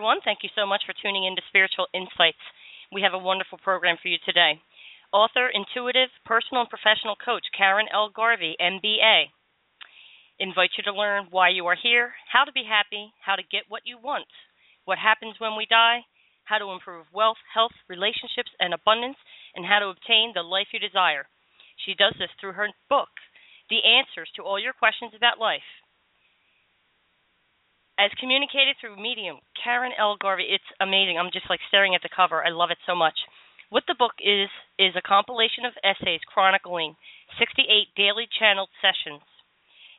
Everyone. Thank you so much for tuning in to Spiritual Insights. We have a wonderful program for you today. Author, intuitive, personal, and professional coach Karen L. Garvey, MBA, invites you to learn why you are here, how to be happy, how to get what you want, what happens when we die, how to improve wealth, health, relationships, and abundance, and how to obtain the life you desire. She does this through her book, The Answers to All Your Questions About Life. As communicated through medium Karen L. Garvey, it's amazing. I'm just like staring at the cover. I love it so much. What the book is is a compilation of essays chronicling 68 daily channeled sessions.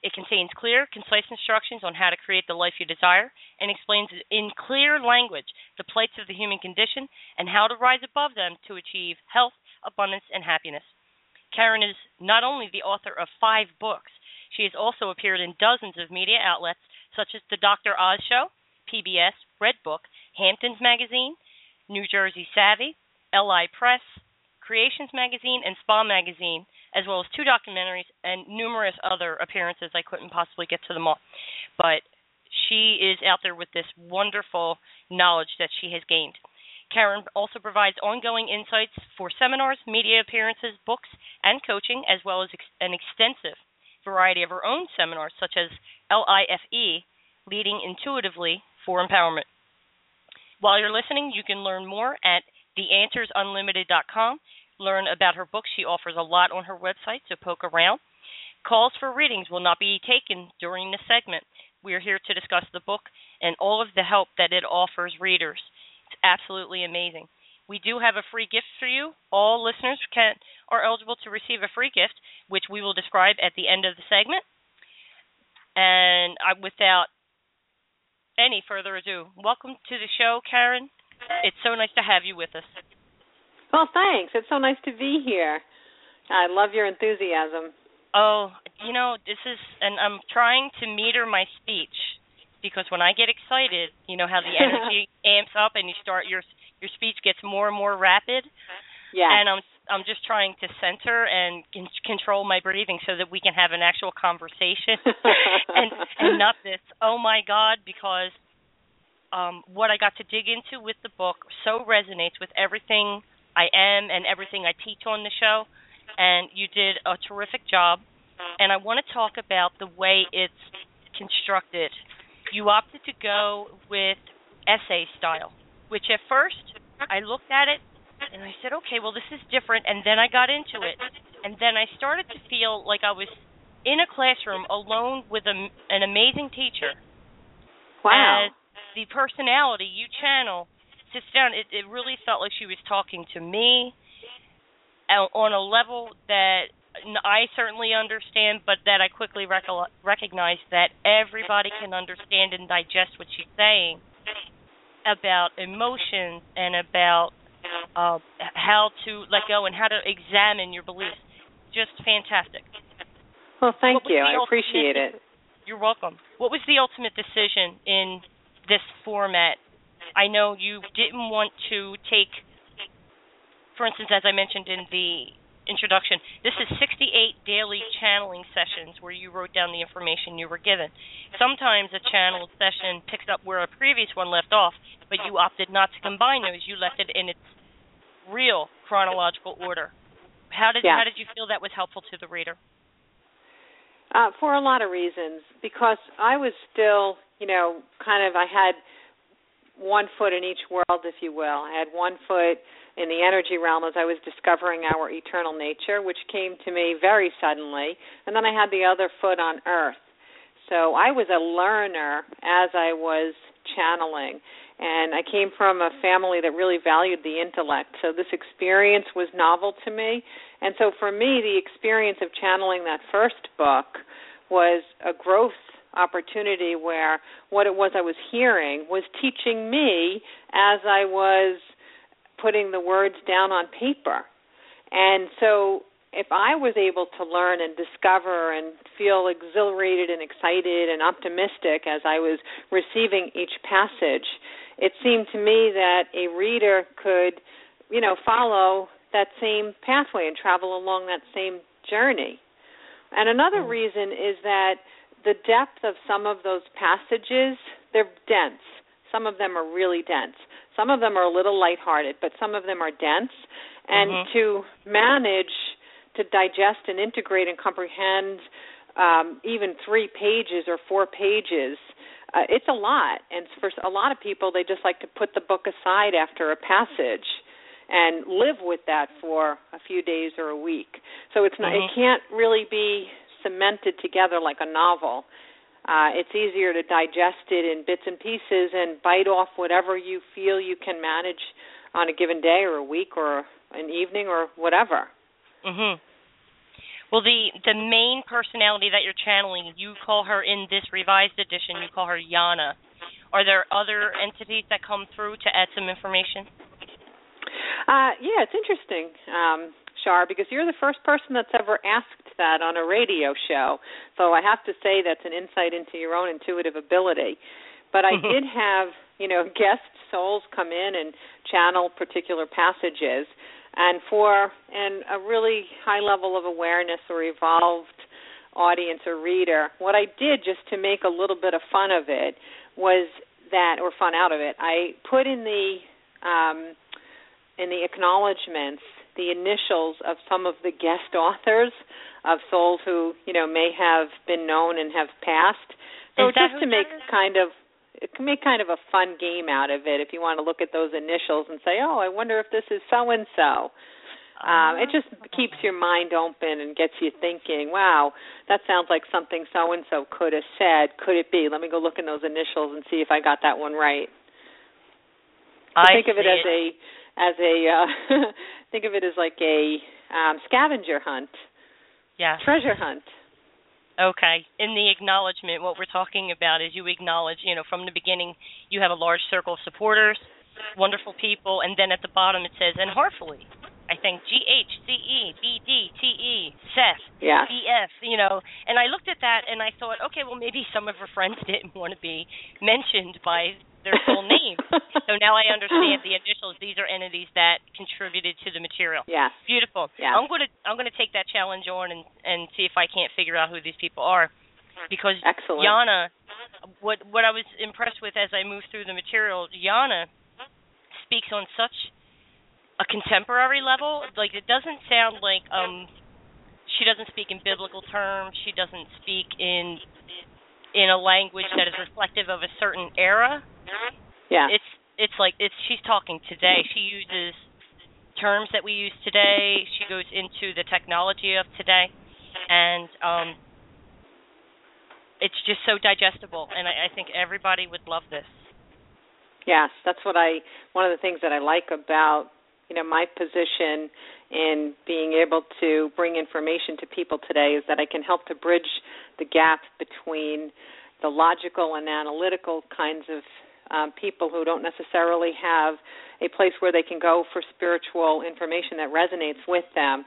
It contains clear, concise instructions on how to create the life you desire and explains in clear language the plights of the human condition and how to rise above them to achieve health, abundance, and happiness. Karen is not only the author of five books, she has also appeared in dozens of media outlets such as The Dr. Oz Show, PBS, Redbook, Hamptons Magazine, New Jersey Savvy, LI Press, Creations Magazine, and Spa Magazine, as well as two documentaries and numerous other appearances. I couldn't possibly get to them all. But she is out there with this wonderful knowledge that she has gained. Karen also provides ongoing insights for seminars, media appearances, books, and coaching, as well as ex- an extensive variety of her own seminars, such as LIFE, Leading Intuitively for Empowerment. While you're listening, you can learn more at theanswersunlimited.com. Learn about her books. She offers a lot on her website, so poke around. Calls for readings will not be taken during this segment. We are here to discuss the book and all of the help that it offers readers. It's absolutely amazing. We do have a free gift for you. All listeners can are eligible to receive a free gift, which we will describe at the end of the segment. And I, without any further ado, welcome to the show, Karen. It's so nice to have you with us. Well, thanks. It's so nice to be here. I love your enthusiasm. Oh, you know, this is, and I'm trying to meter my speech because when I get excited, you know how the energy amps up and you start your your speech gets more and more rapid. Yeah. And I'm I'm just trying to center and control my breathing so that we can have an actual conversation and and not this oh my god because um what I got to dig into with the book so resonates with everything I am and everything I teach on the show and you did a terrific job and I want to talk about the way it's constructed. You opted to go with essay style, which at first I looked at it and I said, okay, well, this is different. And then I got into it. And then I started to feel like I was in a classroom alone with a, an amazing teacher. Wow. As the personality you channel sits down, it, it really felt like she was talking to me uh, on a level that I certainly understand, but that I quickly recol- recognize that everybody can understand and digest what she's saying about emotions and about uh, how to let go and how to examine your beliefs. Just fantastic. Well, thank you. I appreciate it. You're welcome. What was the ultimate decision in this format? I know you didn't want to take, for instance, as I mentioned in the introduction, this is 68 daily channeling sessions where you wrote down the information you were given. Sometimes a channeled session picks up where a previous one left off, but you opted not to combine those. You left it in its real chronological order. How did Yeah. how did you feel that was helpful to the reader? Uh, for a lot of reasons, because I was still, you know, kind of I had one foot in each world, if you will. I had one foot in the energy realm as I was discovering our eternal nature, which came to me very suddenly, and then I had the other foot on earth. So I was a learner as I was channeling. And I came from a family that really valued the intellect. So this experience was novel to me. And so for me, the experience of channeling that first book was a growth opportunity where what it was I was hearing was teaching me as I was putting the words down on paper. And so if I was able to learn and discover and feel exhilarated and excited and optimistic as I was receiving each passage, it seemed to me that a reader could, you know, follow that same pathway and travel along that same journey. And another mm. reason is that the depth of some of those passages, they're dense. Some of them are really dense. Some of them are a little lighthearted, but some of them are dense. And mm-hmm. to manage to digest and integrate and comprehend um, even three pages or four pages, uh, it's a lot. And for a lot of people, they just like to put the book aside after a passage and live with that for a few days or a week. So it's not, mm-hmm. it can't really be cemented together like a novel. Uh, it's easier to digest it in bits and pieces and bite off whatever you feel you can manage on a given day or a week or an evening or whatever. Mhm. Well, the the main personality that you're channeling, you call her in this revised edition, you call her Yana. Are there other entities that come through to add some information? Uh, yeah, it's interesting, um, Shar, because you're the first person that's ever asked that on a radio show. So I have to say that's an insight into your own intuitive ability. But I did have, you know, guest souls come in and channel particular passages. And for and a really high level of awareness or evolved audience or reader, what I did just to make a little bit of fun of it was that or fun out of it, I put in the um in the acknowledgments the initials of some of the guest authors of souls who you know may have been known and have passed. So just to make kind of it can make kind of a fun game out of it if you want to look at those initials and say, "Oh, I wonder if this is so and so." Um, it just keeps your mind open and gets you thinking, wow, that sounds like something so and so could have said. Could it be? Let me go look in those initials and see if I got that one right. I think of it as a as a uh, think of it as like a um, scavenger hunt. Yeah. Treasure hunt. Okay. In the acknowledgement, what we're talking about is you acknowledge, you know, from the beginning, you have a large circle of supporters, wonderful people, and then at the bottom it says, and heartfully. I think G H C E B D T E Seth yeah. E F you know and I looked at that and I thought okay well maybe some of her friends didn't want to be mentioned by their full name. so now I understand the initials. These are entities that contributed to the material. Yes. Beautiful. Yes. I'm going to I'm to take that challenge on and and see if I can't figure out who these people are. Because Excellent. Yana, what what I was impressed with as I moved through the material, Yana speaks on such a contemporary level. Like it doesn't sound like um she doesn't speak in biblical terms. She doesn't speak in in a language that is reflective of a certain era. Yeah. It's it's like it's she's talking today. She uses terms that we use today. She goes into the technology of today, and um, it's just so digestible. And I, I think everybody would love this. Yes, that's what I. One of the things that I like about you know my position in being able to bring information to people today is that I can help to bridge the gap between the logical and analytical kinds of um, people who don't necessarily have a place where they can go for spiritual information that resonates with them.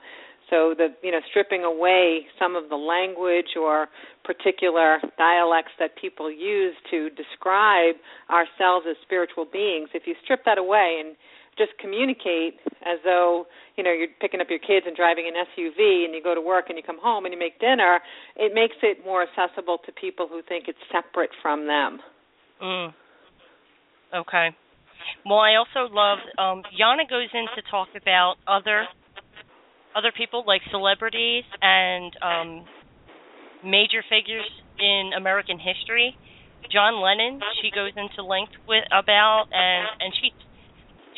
So the you know stripping away some of the language or particular dialects that people use to describe ourselves as spiritual beings, if you strip that away and just communicate as though you know you're picking up your kids and driving an SUV and you go to work and you come home and you make dinner, it makes it more accessible to people who think it's separate from them. Mm. Okay. Well, I also love um Yana goes in to talk about other other people like celebrities and um major figures in American history. John Lennon, she goes into length with about, and and she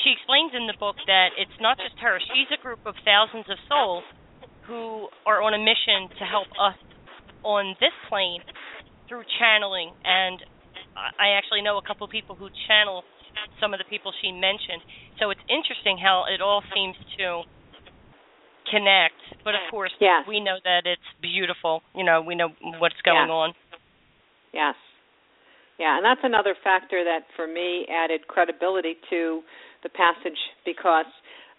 she explains in the book that it's not just her; she's a group of thousands of souls who are on a mission to help us on this plane through channeling. And I actually know a couple of people who channel some of the people she mentioned. So it's interesting how it all seems to connect. But of course, yes. we know that it's beautiful. You know, we know what's going yes. on. Yes. Yeah, and that's another factor that for me added credibility to the passage because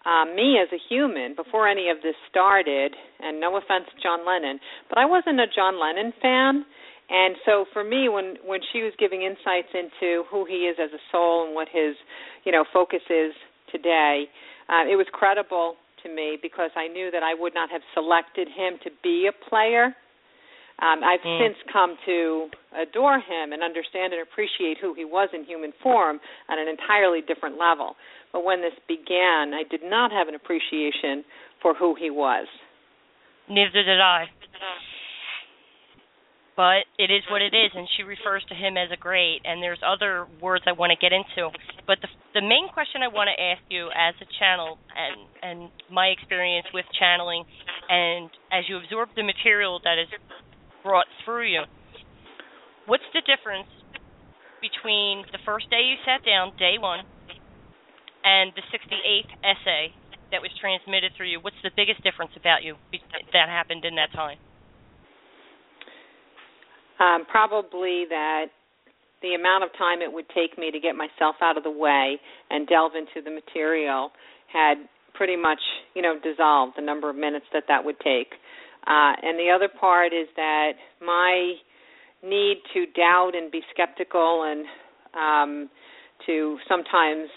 um, me as a human, before any of this started, and no offense to John Lennon, but I wasn't a John Lennon fan. And so for me, when when she was giving insights into who he is as a soul and what his, you know, focus is today, uh, it was credible to me because I knew that I would not have selected him to be a player. Um, I've mm. since come to adore him and understand and appreciate who he was in human form on an entirely different level. But when this began, I did not have an appreciation for who he was. Neither did I but it is what it is and she refers to him as a great and there's other words I want to get into. But the the main question I want to ask you as a channel and and my experience with channeling and as you absorb the material that is brought through you what's the difference between the first day you sat down day 1 and the 68th essay that was transmitted through you? What's the biggest difference about you that happened in that time um, probably that the amount of time it would take me to get myself out of the way and delve into the material had pretty much, you know, dissolved the number of minutes that that would take. Uh, and the other part is that my need to doubt and be skeptical and um, to sometimes,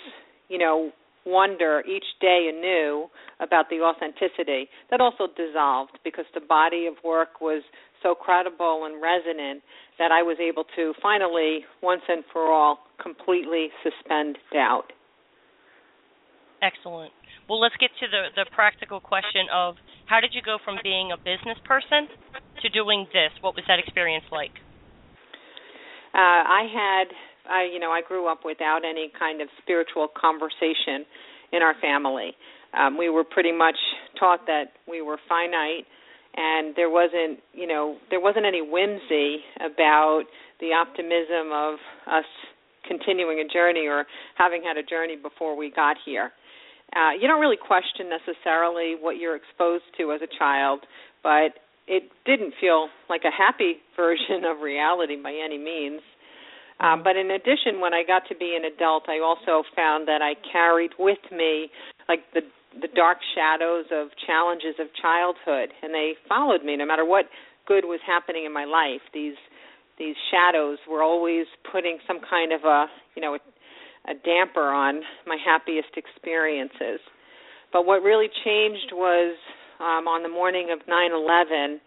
you know, wonder each day anew about the authenticity that also dissolved because the body of work was so credible and resonant that I was able to finally, once and for all, completely suspend doubt. Excellent. Well, let's get to the, the practical question of how did you go from being a business person to doing this? What was that experience like? Uh, I had, I you know, I grew up without any kind of spiritual conversation in our family. Um, we were pretty much taught that we were finite and there wasn't you know there wasn't any whimsy about the optimism of us continuing a journey or having had a journey before we got here. Uh, you don't really question necessarily what you're exposed to as a child but it didn't feel like a happy version of reality by any means. Um, but in addition, when I got to be an adult, I also found that I carried with me like the the dark shadows of challenges of childhood and they followed me no matter what good was happening in my life. These these shadows were always putting some kind of a you know a, a damper on my happiest experiences. But what really changed was um on the morning of 9/11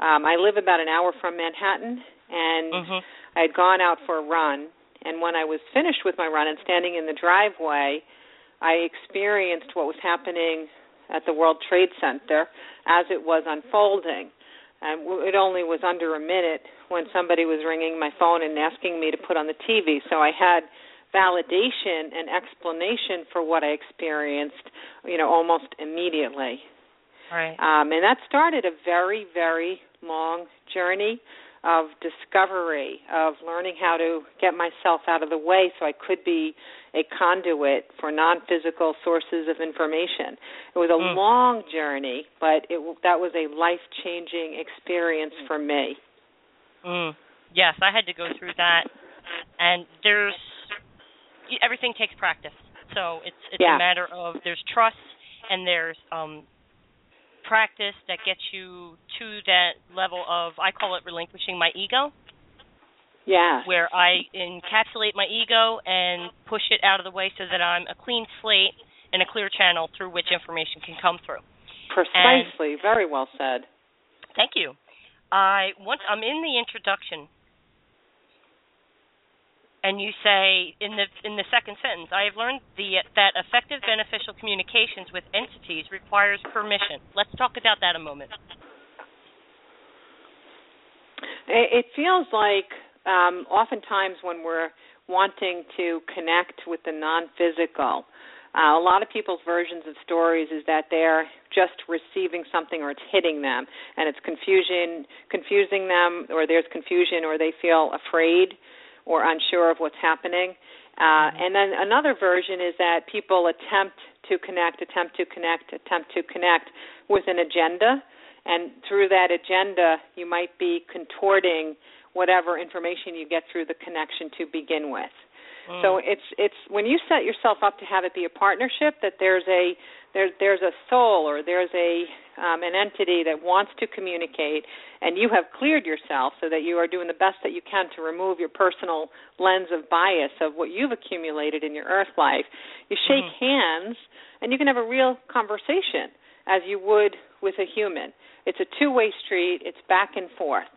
um I live about an hour from Manhattan and mm-hmm. I had gone out for a run. And when I was finished with my run and standing in the driveway I experienced what was happening at the World Trade Center as it was unfolding. And it only was under a minute when somebody was ringing my phone and asking me to put on the TV. So I had validation and explanation for what I experienced, you know, almost immediately. Right. Um, and that started a very, very long journey of discovery, of learning how to get myself out of the way so I could be a conduit for non-physical sources of information. It was a mm. long journey, but it that was a life-changing experience for me. Mm. Yes, I had to go through that, and there's everything takes practice. So it's it's yeah. a matter of there's trust and there's um practice that gets you to that level of I call it relinquishing my ego. Yeah. Where I encapsulate my ego and push it out of the way so that I'm a clean slate and a clear channel through which information can come through. Precisely. And, Very well said. Thank you. I once I'm in the introduction and you say in the in the second sentence, I have learned the that effective beneficial communications with entities requires permission. Let's talk about that a moment. It feels like um, oftentimes when we're wanting to connect with the non-physical, uh, a lot of people's versions of stories is that they're just receiving something or it's hitting them and it's confusion confusing them or there's confusion or they feel afraid or unsure of what's happening. Uh, and then another version is that people attempt to connect, attempt to connect, attempt to connect with an agenda. And through that agenda, you might be contorting whatever information you get through the connection to begin with. Mm. So it's it's when you set yourself up to have it be a partnership that there's a there's there's a soul or there's a um, an entity that wants to communicate, and you have cleared yourself so that you are doing the best that you can to remove your personal lens of bias of what you've accumulated in your earth life. You shake mm-hmm. hands, and you can have a real conversation as you would with a human. It's a two-way street. It's back and forth,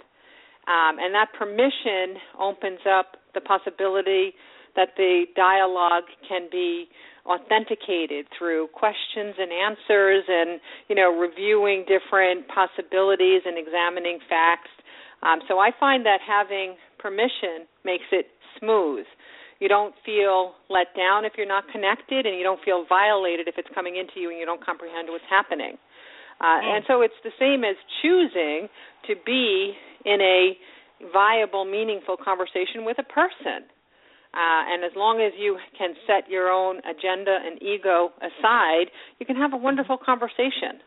um, and that permission opens up the possibility that the dialogue can be authenticated through questions and answers and you know reviewing different possibilities and examining facts. Um, so i find that having permission makes it smooth. You don't feel let down if you're not connected and you don't feel violated if it's coming into you and you don't comprehend what's happening. Uh, mm. and so it's the same as choosing to be in a viable meaningful conversation with a person uh, and as long as you can set your own agenda and ego aside, you can have a wonderful conversation.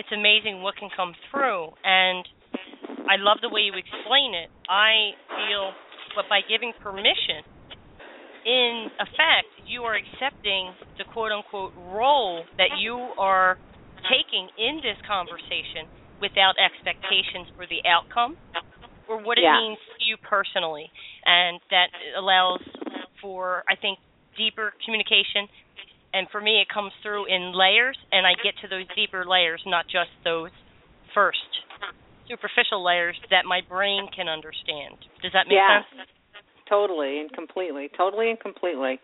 It's amazing what can come through, and I love the way you explain it. I feel, but by giving permission, in effect, you are accepting the quote unquote role that you are taking in this conversation without expectations for the outcome or what it yeah. means to you personally, and that allows for I think deeper communication. And for me, it comes through in layers, and I get to those deeper layers, not just those first superficial layers that my brain can understand. Does that make yeah. sense? Totally and completely. Totally and completely.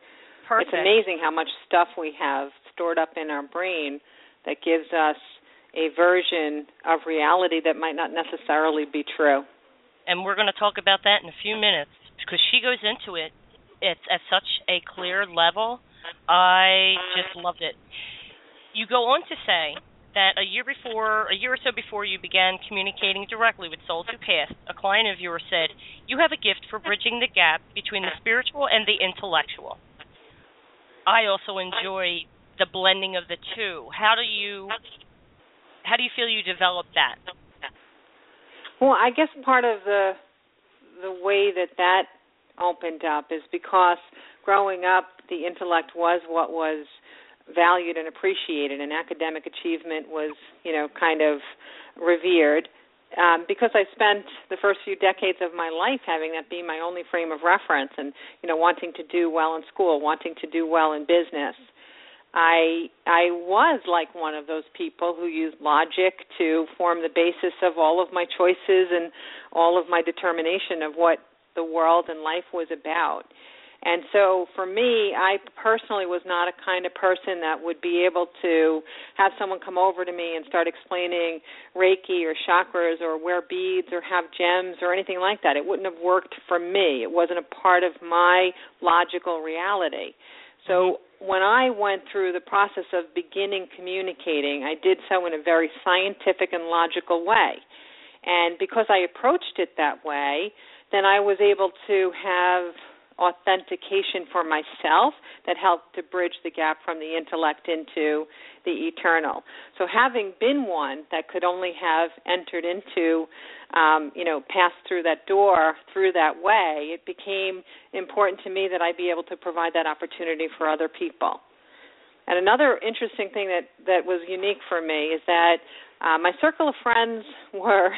Perfect. It's amazing how much stuff we have stored up in our brain that gives us a version of reality that might not necessarily be true and we're going to talk about that in a few minutes because she goes into it. It's at such a clear level. I just loved it. You go on to say that a year before, a year or so before you began communicating directly with Souls Who Passed, a client of yours said you have a gift for bridging the gap between the spiritual and the intellectual. I also enjoy the blending of the two. How do you how do you feel you developed that? Well, I guess part of the the way that that opened up is because growing up, the intellect was what was valued and appreciated, and academic achievement was, you know, kind of revered. Um, because I spent the first few decades of my life having that be my only frame of reference, and you know, wanting to do well in school, wanting to do well in business, I I was like one of those people who used logic to form the basis of all of my choices and all of my determination of what the world and life was about. And so for me, I personally was not a kind of person that would be able to have someone come over to me and start explaining Reiki or chakras or wear beads or have gems or anything like that. It wouldn't have worked for me. It wasn't a part of my logical reality. So mm-hmm. When I went through the process of beginning communicating, I did so in a very scientific and logical way. And because I approached it that way, then I was able to have authentication for myself that helped to bridge the gap from the intellect into the eternal. So having been one that could only have entered into um, you know, passed through that door through that way, it became important to me that I be able to provide that opportunity for other people. And another interesting thing that that was unique for me is that uh, my circle of friends were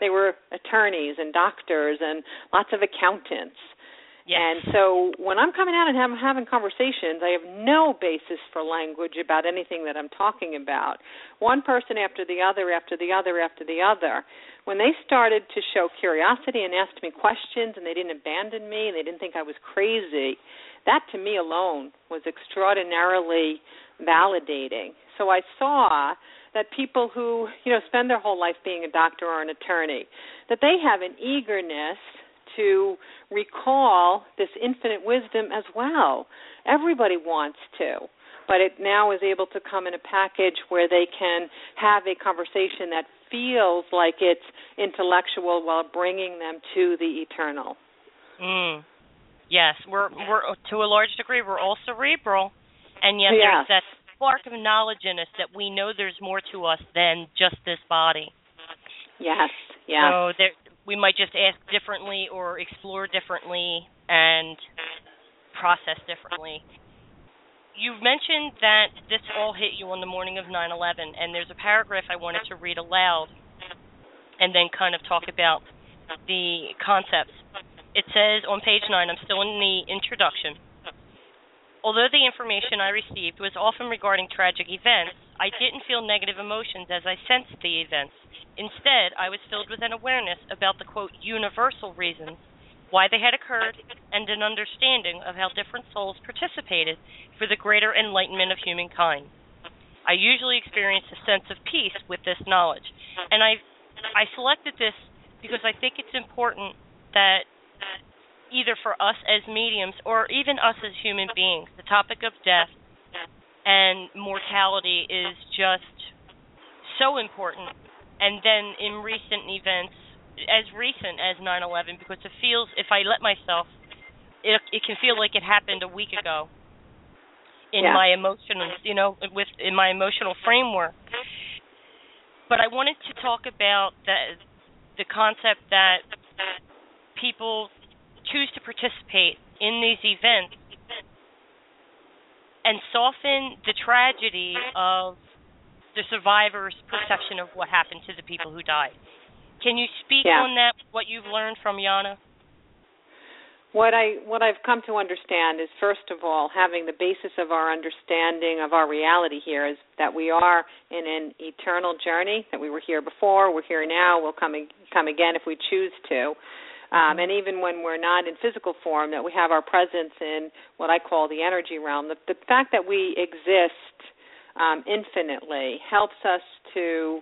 they were attorneys and doctors and lots of accountants Yes. And so when I'm coming out and have, having conversations, I have no basis for language about anything that I'm talking about. One person after the other, after the other, after the other. When they started to show curiosity and asked me questions and they didn't abandon me and they didn't think I was crazy, that to me alone was extraordinarily validating. So I saw that people who, you know, spend their whole life being a doctor or an attorney, that they have an eagerness to recall this infinite wisdom as well. Everybody wants to, but it now is able to come in a package where they can have a conversation that feels like it's intellectual while bringing them to the eternal. Mm. Yes, we're we're to a large degree we're all cerebral, and yet yes. there's that spark of knowledge in us that we know there's more to us than just this body. Yes, yes. So there, we might just ask differently or explore differently and process differently. You mentioned that this all hit you on the morning of 9/11, and there's a paragraph I wanted to read aloud, and then kind of talk about the concepts. It says on page nine. I'm still in the introduction. Although the information I received was often regarding tragic events, I didn't feel negative emotions as I sensed the events. Instead, I was filled with an awareness about the quote universal reasons why they had occurred and an understanding of how different souls participated for the greater enlightenment of humankind. I usually experience a sense of peace with this knowledge, and I I selected this because I think it's important that either for us as mediums or even us as human beings, the topic of death and mortality is just so important and then in recent events, as recent as 9/11, because it feels if I let myself, it it can feel like it happened a week ago. In yeah. my emotional, you know, with in my emotional framework. But I wanted to talk about the the concept that people choose to participate in these events and soften the tragedy of the survivor's perception of what happened to the people who died. Can you speak yeah. on that? What you've learned from Yana? What I what I've come to understand is first of all having the basis of our understanding of our reality here is that we are in an eternal journey. That we were here before, we're here now, we'll come come again if we choose to. Um, and even when we're not in physical form, that we have our presence in what I call the energy realm. The, the fact that we exist um, infinitely helps us to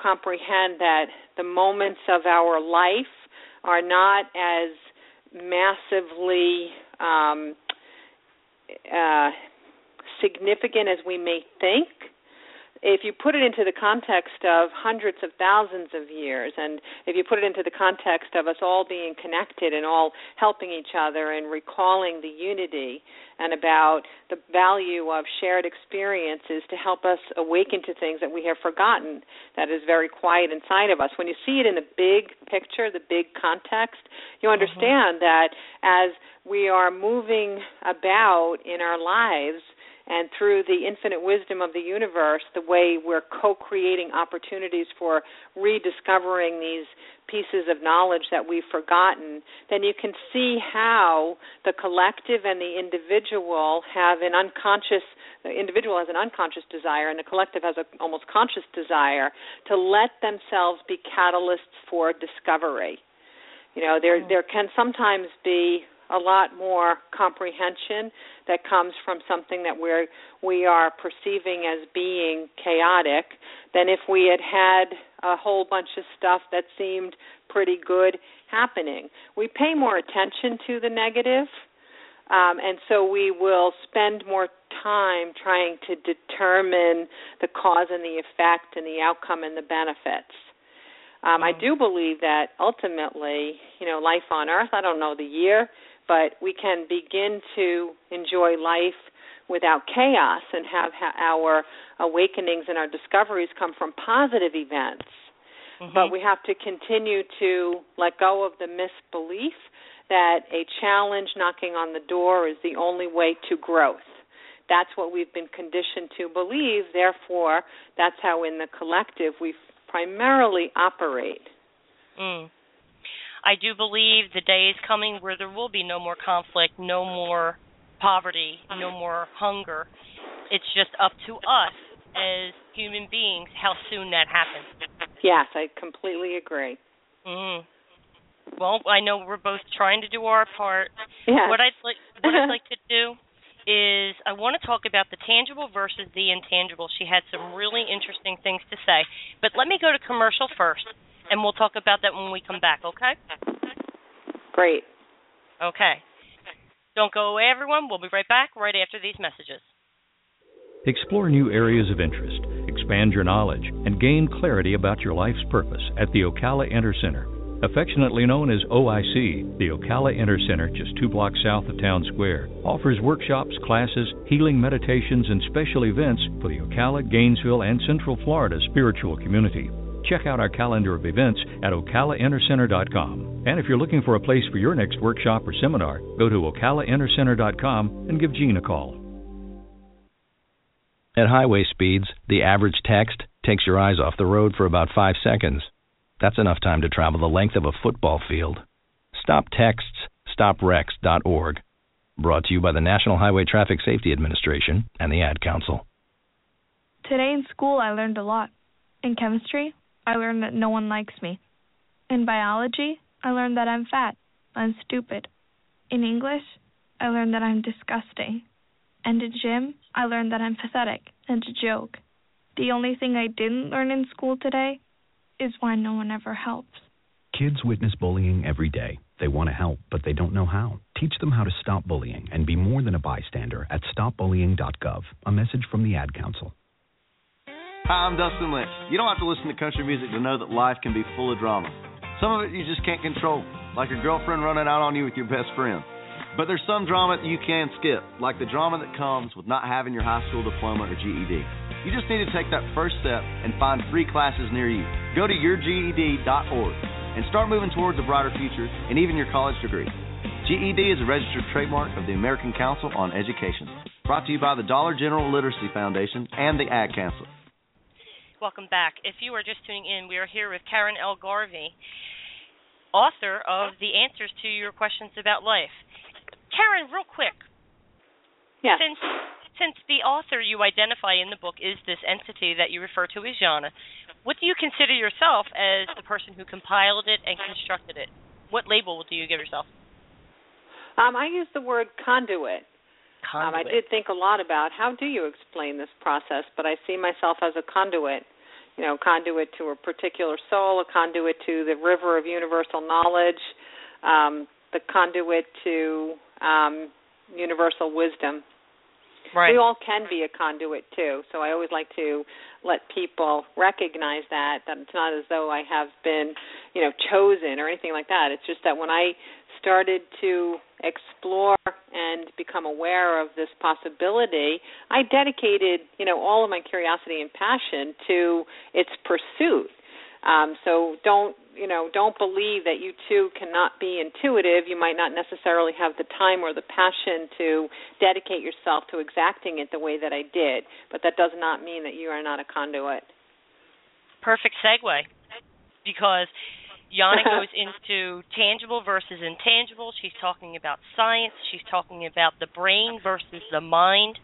comprehend that the moments of our life are not as massively um, uh, significant as we may think if you put it into the context of hundreds of thousands of years, and if you put it into the context of us all being connected and all helping each other and recalling the unity and about the value of shared experiences to help us awaken to things that we have forgotten that is very quiet inside of us. When you see it in the big picture, the big context, you Mm-hmm. understand mm-hmm. that as we are moving about in our lives, and through the infinite wisdom of the universe, the way we're co creating opportunities for rediscovering these pieces of knowledge that we've forgotten, then you can see how the collective and the individual have an unconscious the individual has an unconscious desire and the collective has an almost conscious desire to let themselves be catalysts for discovery. You know, there mm-hmm. there can sometimes be a lot more comprehension that comes from something that we're we are perceiving as being chaotic than if we had had a whole bunch of stuff that seemed pretty good happening. We pay more attention to the negative, um, and so we will spend more time trying to determine the cause and the effect and the outcome and the benefits. Um, I do believe that ultimately, you know, life on Earth. I don't know the year but we can begin to enjoy life without chaos and have our awakenings and our discoveries come from positive events. Mm-hmm. But we have to continue to let go of the misbelief that a challenge knocking on the door is the only way to growth. That's what we've been conditioned to believe. Therefore, that's how in the collective we primarily operate. Mm. I do believe the day is coming where there will be no more conflict, no more poverty, no more hunger. It's just up to us as human beings how soon that happens. Yes, I completely agree. Mm. Well, I know we're both trying to do our part. Yes. What I'd like what I'd like to do is I want to talk about the tangible versus the intangible. She had some really interesting things to say. But let me go to commercial first and we'll talk about that when we come back, okay? Great. Okay. Don't go away everyone. We'll be right back right after these messages. Explore new areas of interest, expand your knowledge, and gain clarity about your life's purpose at the Ocala Inner Center. Affectionately known as OIC, the Ocala Inner Center, just two blocks south of Town Square, offers workshops, classes, healing meditations, and special events for the Ocala, Gainesville, and Central Florida spiritual community. Check out our calendar of events at ocalainnercenter.com. And if you're looking for a place for your next workshop or seminar, go to ocalainnercenter.com and give Gene a call. At highway speeds, the average text takes your eyes off the road for about five seconds. That's enough time to travel the length of a football field. Stop texts, stopwrecks.org. Brought to you by the National Highway Traffic Safety Administration and the Ad Council. Today in school, I learned a lot. In chemistry, I learned that no one likes me. In biology, I learned that I'm fat I'm stupid. In English, I learned that I'm disgusting. And in gym, I learned that I'm pathetic and a joke. The only thing I didn't learn in school today is why no one ever helps. Kids witness bullying every day. They want to help, but they don't know how. Teach them how to stop bullying and be more than a bystander at stopbullying.gov. A message from the Ad Council. Hi, I'm Dustin Lynch. You don't have to listen to country music to know that life can be full of drama. Some of it you just can't control, like your girlfriend running out on you with your best friend. But there's some drama that you can skip, like the drama that comes with not having your high school diploma or GED. You just need to take that first step and find free classes near you. Go to yourged.org and start moving towards a brighter future and even your college degree. GED is a registered trademark of the American Council on Education. Brought to you by the Dollar General Literacy Foundation and the Ad Council. Welcome back. If you are just tuning in, we are here with Karen L. Garvey, author of The Answers to Your Questions About Life. Karen, real quick. Yes. Since since the author you identify in the book is this entity that you refer to as Yana, what do you consider yourself as the person who compiled it and constructed it? What label do you give yourself? Um, I use the word conduit. Um, I did think a lot about how do you explain this process, but I see myself as a conduit. You know, conduit to a particular soul, a conduit to the river of universal knowledge, um, the conduit to um, universal wisdom. Right. We all can be a conduit too. So I always like to let people recognize that that it's not as though I have been, you know, chosen or anything like that. It's just that when I started to explore and become aware of this possibility, I dedicated, you know, all of my curiosity and passion to its pursuit. Um, so don't you know don't believe that you too cannot be intuitive. You might not necessarily have the time or the passion to dedicate yourself to exacting it the way that I did, but that does not mean that you are not a conduit. Perfect segue. Because Yana goes into tangible versus intangible. She's talking about science. She's talking about the brain versus the mind.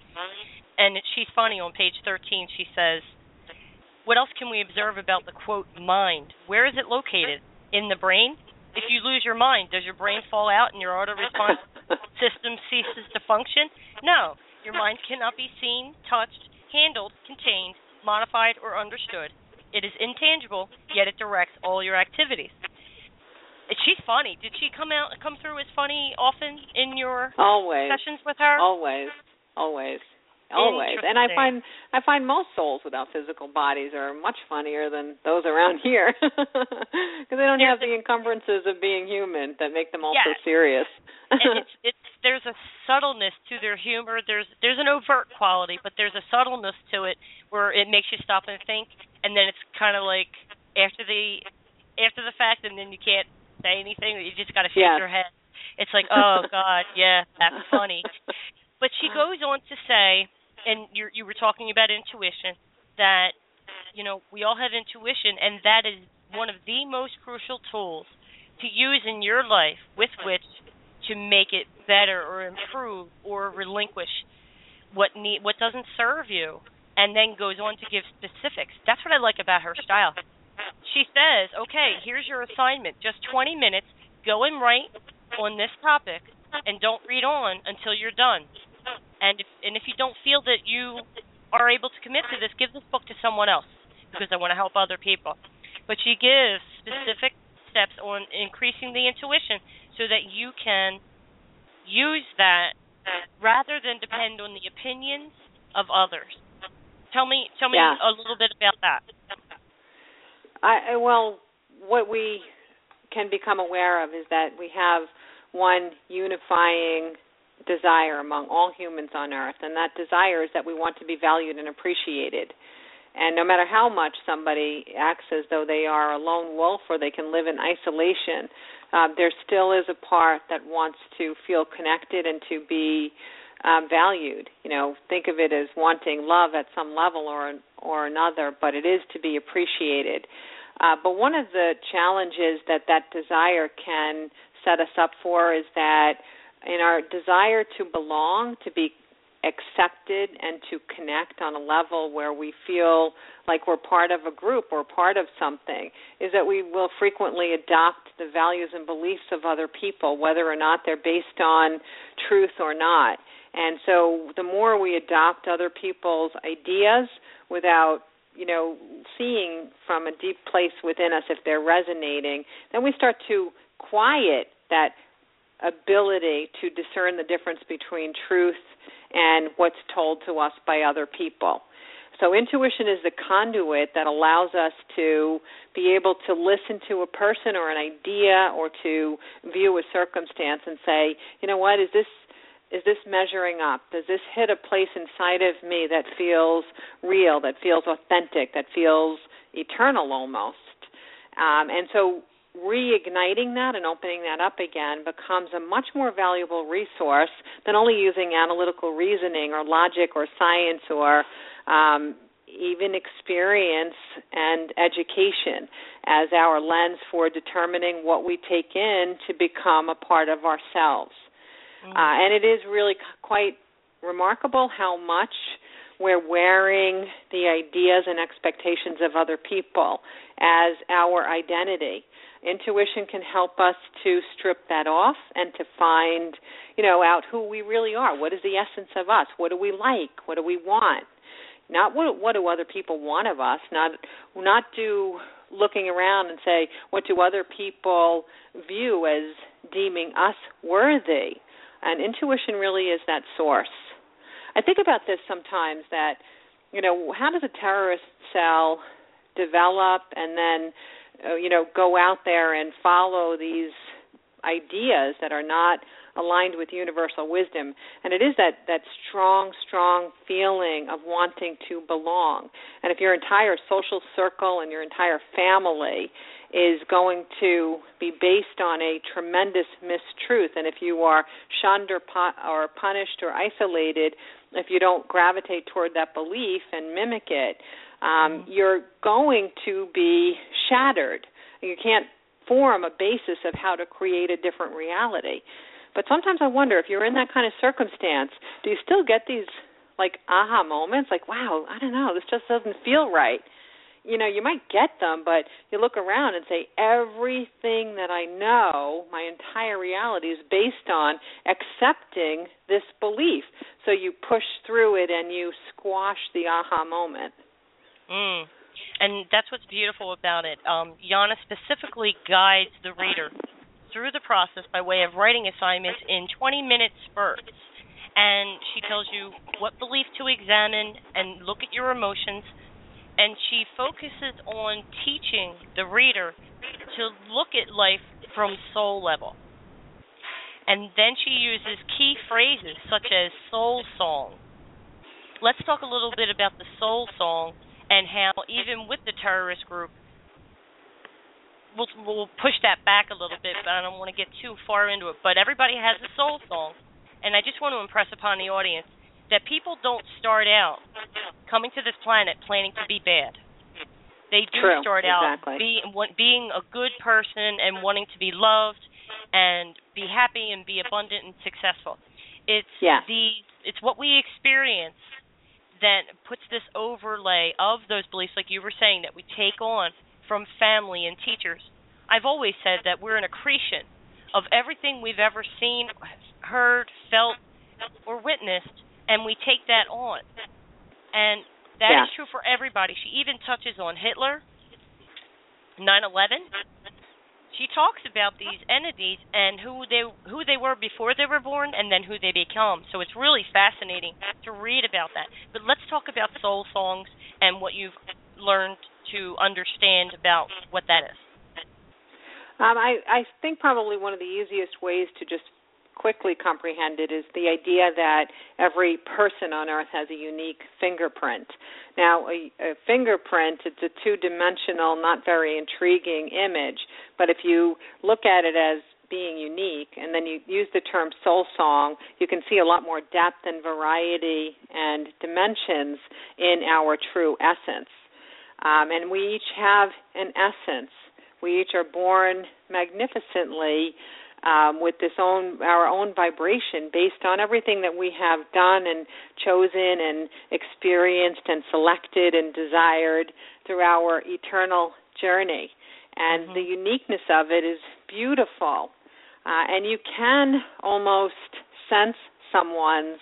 And she's funny on page 13. She says, What else can we observe about the quote mind? Where is it located? In the brain? If you lose your mind, does your brain fall out and your auto response system ceases to function? No. Your mind cannot be seen, touched, handled, contained, modified, or understood. It is intangible, yet it directs all your activities. She's funny. Did she come out come through as funny often in your Always. sessions with her? Always, always, always. And I find I find most souls without physical bodies are much funnier than those around here because they don't There's have the encumbrances of being human that make them all so Yes. serious. and it's it's there's a subtleness to their humor. There's there's an overt quality, but there's a subtleness to it where it makes you stop and think, and then it's kind of like after the after the fact, and then you can't say anything. You just got to shake your head. It's like, oh God, yeah, that's funny. But she goes on to say, and you you were talking about intuition, that you know we all have intuition, and that is one of the most crucial tools to use in your life with which to make it better or improve or relinquish what need what doesn't serve you and then goes on to give specifics. That's what I like about her style. She says, "Okay, here's your assignment. Just 20 minutes. Go and write on this topic and don't read on until you're done. And if and if you don't feel that you are able to commit to this, give this book to someone else because I want to help other people." But she gives specific steps on increasing the intuition so that you can use that rather than depend on the opinions of others. Tell me tell me yeah. a little bit about that. I well, what we can become aware of is that we have one unifying desire among all humans on earth and that desire is that we want to be valued and appreciated. And no matter how much somebody acts as though they are a lone wolf or they can live in isolation, uh, there still is a part that wants to feel connected and to be um, valued. You know, think of it as wanting love at some level or or another, but it is to be appreciated. Uh, but one of the challenges that that desire can set us up for is that in our desire to belong, to be accepted and to connect on a level where we feel like we're part of a group or part of something is that we will frequently adopt the values and beliefs of other people whether or not they're based on truth or not and so the more we adopt other people's ideas without you know seeing from a deep place within us if they're resonating then we start to quiet that ability to discern the difference between truth and what's told to us by other people. So intuition is the conduit that allows us to be able to listen to a person or an idea or to view a circumstance and say, you know what, is this is this measuring up? Does this hit a place inside of me that feels real, that feels authentic, that feels eternal almost? Um, and so reigniting that and opening that up again becomes a much more valuable resource than only using analytical reasoning or logic or science or um, even experience and education as our lens for determining what we take in to become a part of ourselves. Mm-hmm. Uh, and it is really quite remarkable how much we're wearing the ideas and expectations of other people as our identity. Intuition can help us to strip that off and to find you know out who we really are. What is the essence of us? What do we like? What do we want? Not what what do other people want of us? Not not do looking around and say what do other people view as deeming us worthy and intuition really is that source. I think about this sometimes that you know how does a terrorist cell develop and then uh, you know go out there and follow these ideas that are not aligned with universal wisdom? And it is that that strong strong feeling of wanting to belong. And if your entire social circle and your entire family is going to be based on a tremendous mistruth and if you are shunned or, pu- or punished or isolated if you don't gravitate toward that belief and mimic it um, mm-hmm. you're going to be shattered. You can't form a basis of how to create a different reality. But sometimes I wonder if you're in that kind of circumstance, do you still get these like aha moments like wow, I don't know, this just doesn't feel right. You know, you might get them, but you look around and say everything that I know, my entire reality is based on accepting this belief. So you push through it and you squash the aha moment. Mm. And that's what's beautiful about it. Um, Yana specifically guides the reader through the process by way of writing assignments in 20 minute spurts. And she tells you what belief to examine and look at your emotions. And she focuses on teaching the reader to look at life from soul level. And then she uses key phrases such as soul song. Let's talk a little bit about the soul song and how even with the terrorist group, we'll, we'll push that back a little bit, but I don't want to get too far into it. But everybody has a soul song, and I just want to impress upon the audience that people don't start out coming to this planet planning to be bad. They do True, start exactly. out being being a good person and wanting to be loved and be happy and be abundant and successful. It's Yes. the it's what we experience that puts this overlay of those beliefs, like you were saying, that we take on from family and teachers. I've always said that we're an accretion of everything we've ever seen, heard, felt, or witnessed, and we take that on. And that is Yeah. true for everybody. She even touches on Hitler, 9/11. She talks about these entities and who they who they were before they were born, and then who they become. So it's really fascinating to read about that. But let's talk about soul songs and what you've learned to understand about what that is. Um, I, I think probably one of the easiest ways to just quickly comprehended is the idea that every person on earth has a unique fingerprint. Now, a, a fingerprint, it's a two dimensional, not very intriguing image, but if you look at it as being unique and then you use the term soul song, you can see a lot more depth and variety and dimensions in our true essence. Um, and we each have an essence. We each are born magnificently um, with this own our own vibration based on everything that we have done and chosen and experienced and selected and desired through our eternal journey. And Mm-hmm. the uniqueness of it is beautiful. Uh, and you can almost sense someone's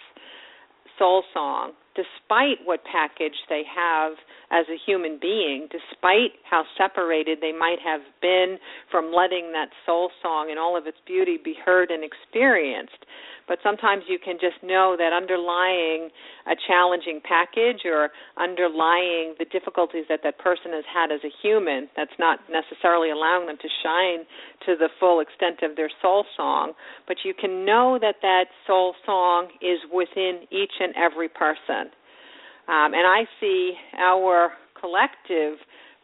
soul song despite what package they have as a human being, despite how separated they might have been from letting that soul song and all of its beauty be heard and experienced. But sometimes you can just know that underlying a challenging package or underlying the difficulties that that person has had as a human, that's not necessarily allowing them to shine to the full extent of their soul song. But you can know that that soul song is within each and every person. Um, and I see our collective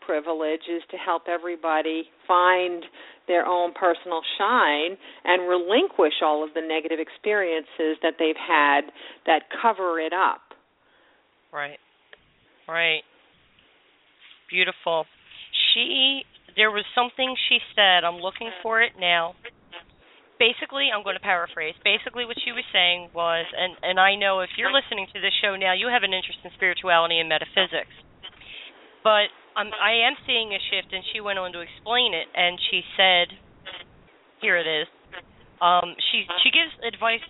privilege is to help everybody find their own personal shine and relinquish all of the negative experiences that they've had that cover it up. Right. Right. Beautiful. She there was something she said, I'm looking for it now. Basically, I'm going to paraphrase. Basically what she was saying was and and I know if you're listening to this show now, you have an interest in spirituality and metaphysics. But um, I am seeing a shift and she went on to explain it and she said here it is. Um, she she gives advice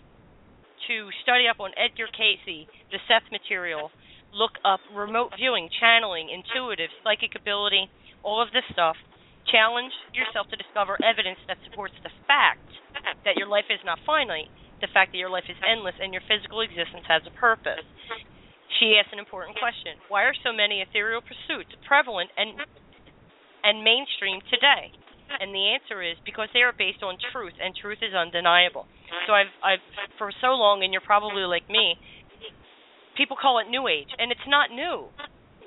to study up on Edgar Cayce, the Seth material, look up remote viewing, channeling, intuitive, psychic ability, all of this stuff. Challenge yourself to discover evidence that supports the fact that your life is not finite, the fact that your life is endless and your physical existence has a purpose. She asked an important question. Why are so many ethereal pursuits prevalent and and mainstream today? And the answer is because they are based on truth, and truth is undeniable. So I've, I've, for so long, and you're probably like me, people call it New Age, and it's not new.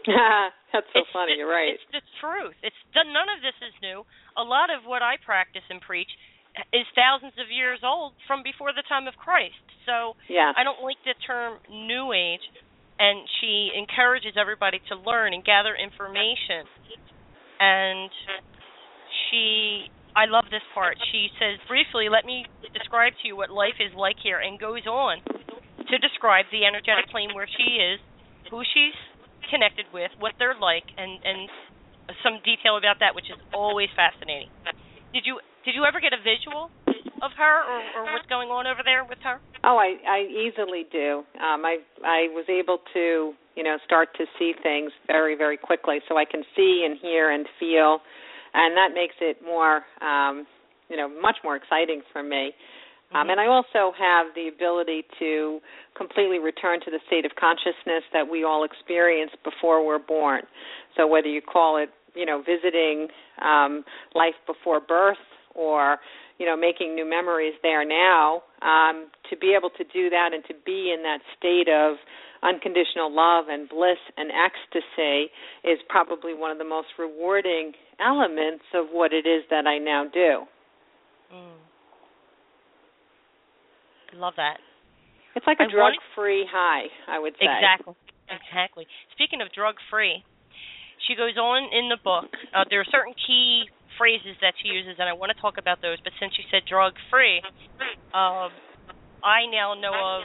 That's so it's funny. the, You're right. It's the truth. It's none of this is new. A lot of what I practice and preach is thousands of years old from before the time of Christ. So yeah. I don't like the term New Age, and she encourages everybody to learn and gather information. And she I love this part. She says briefly, let me describe to you what life is like here and goes on to describe the energetic plane where she is, who she's connected with, what they're like and and some detail about that which is always fascinating. Did you did you ever get a visual of her or, or what's going on over there with her? Oh, I I easily do. Um I I was able to, you know, start to see things very very quickly so I can see and hear and feel and that makes it more um you know, much more exciting for me. Um, and I also have the ability to completely return to the state of consciousness that we all experience before we're born. So whether you call it, you know, visiting um, life before birth or, you know, making new memories there now, um, to be able to do that and to be in that state of unconditional love and bliss and ecstasy is probably one of the most rewarding elements of what it is that I now do. Mm. Love that. It's like a I drug-free high, I would say. Exactly. Exactly. Speaking of drug-free, she goes on in the book. Uh, there are certain key phrases that she uses, and I want to talk about those. But since you said drug free, um, I now know of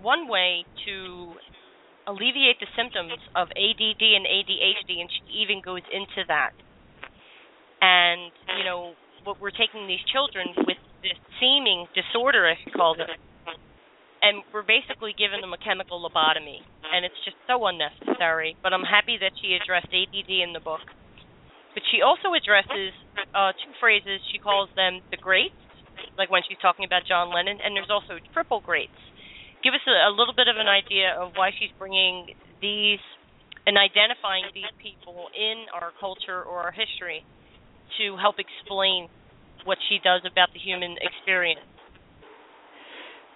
one way to alleviate the symptoms of ADD and ADHD, and she even goes into that. And you know, what we're taking these children with this seeming disorder, as she calls it, and we're basically giving them a chemical lobotomy, and it's just so unnecessary. But I'm happy that she addressed ADD in the book. But she also addresses uh, two phrases. She calls them the greats, like when she's talking about John Lennon, and there's also triple greats. Give us a, a little bit of an idea of why she's bringing these and identifying these people in our culture or our history to help explain what she does about the human experience.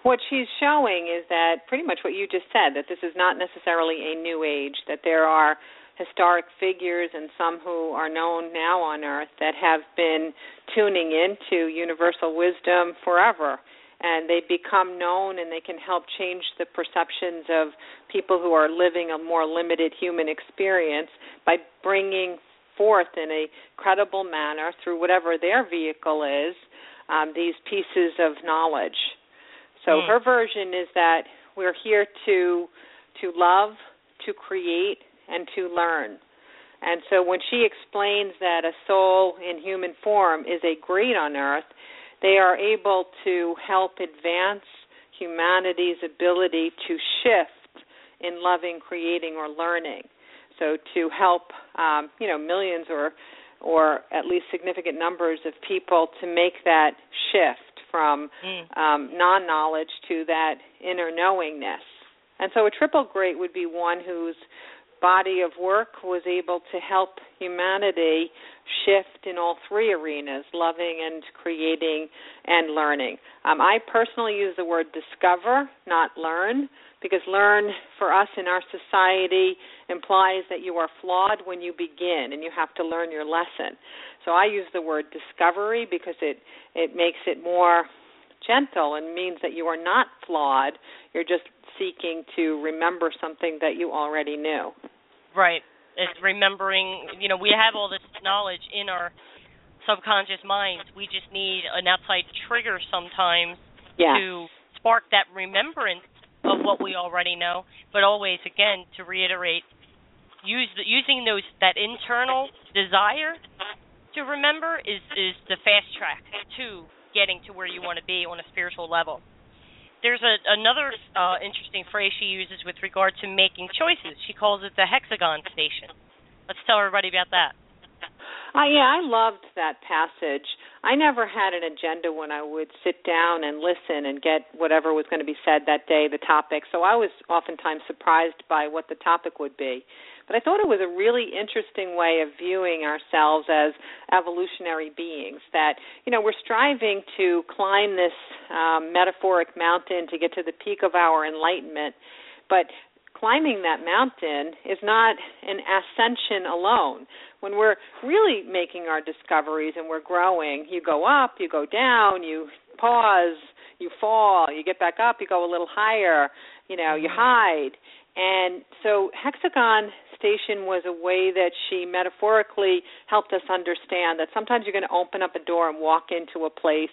What she's showing is that pretty much what you just said that this is not necessarily a new age that there are historic figures and some who are known now on earth that have been tuning into universal wisdom forever. And they become known and they can help change the perceptions of people who are living a more limited human experience by bringing forth in a credible manner through whatever their vehicle is um, these pieces of knowledge so mm. her version is that we're here to to love, to create, and to learn. And so when she explains that a soul in human form is a great on earth, they are able to help advance humanity's ability to shift in loving, creating, or learning. So to help, um, you know, millions or or at least significant numbers of people to make that shift from mm. um, non knowledge to that inner knowingness. And so a triple great would be one whose body of work was able to help humanity shift in all three arenas loving and creating and learning. Um, I personally use the word discover, not learn, because learn for us in our society implies that you are flawed when you begin and you have to learn your lesson. So I use the word discovery because it it makes it more gentle and means that you are not flawed. You're just seeking to remember something that you already knew. Right. It's remembering, you know, we have all this knowledge in our subconscious minds. We just need an outside trigger sometimes yes. to spark that remembrance of what we already know, but always again to reiterate use using those that internal desire to remember is is the fast track to getting to where you want to be on a spiritual level. There's a, another uh, interesting phrase she uses with regard to making choices. She calls it the hexagon station. Let's tell everybody about that. Uh, yeah, I loved that passage. I never had an agenda when I would sit down and listen and get whatever was going to be said that day, the topic. So I was oftentimes surprised by what the topic would be. But I thought it was a really interesting way of viewing ourselves as evolutionary beings. That, you know, we're striving to climb this um, metaphoric mountain to get to the peak of our enlightenment. But climbing that mountain is not an ascension alone. When we're really making our discoveries and we're growing, you go up, you go down, you pause, you fall, you get back up, you go a little higher, you know, you mm-hmm. hide. And so Hexagon Station was a way that she metaphorically helped us understand that sometimes you're going to open up a door and walk into a place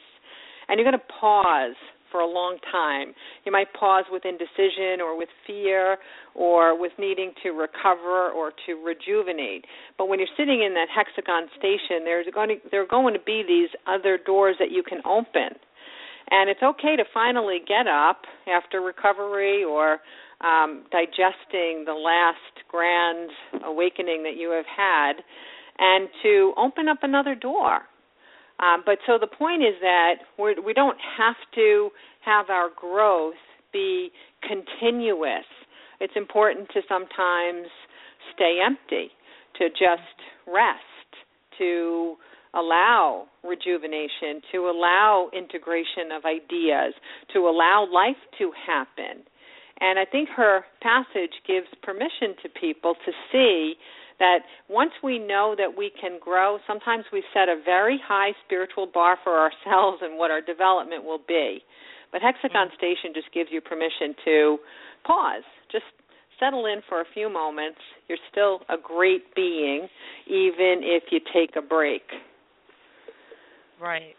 and you're going to pause for a long time. You might pause with indecision or with fear or with needing to recover or to rejuvenate. But when you're sitting in that hexagon station, there's going to, there are going to be these other doors that you can open. And it's okay to finally get up after recovery or um, digesting the last grand awakening that you have had and to open up another door um, but so the point is that we're, we don't have to have our growth be continuous. It's important to sometimes stay empty, to just rest, to allow rejuvenation, to allow integration of ideas, to allow life to happen. And I think her passage gives permission to people to see that once we know that we can grow, sometimes we set a very high spiritual bar for ourselves and what our development will be. But Hexagon mm-hmm. Station just gives you permission to pause, just settle in for a few moments, you're still a great being, even if you take a break. Right.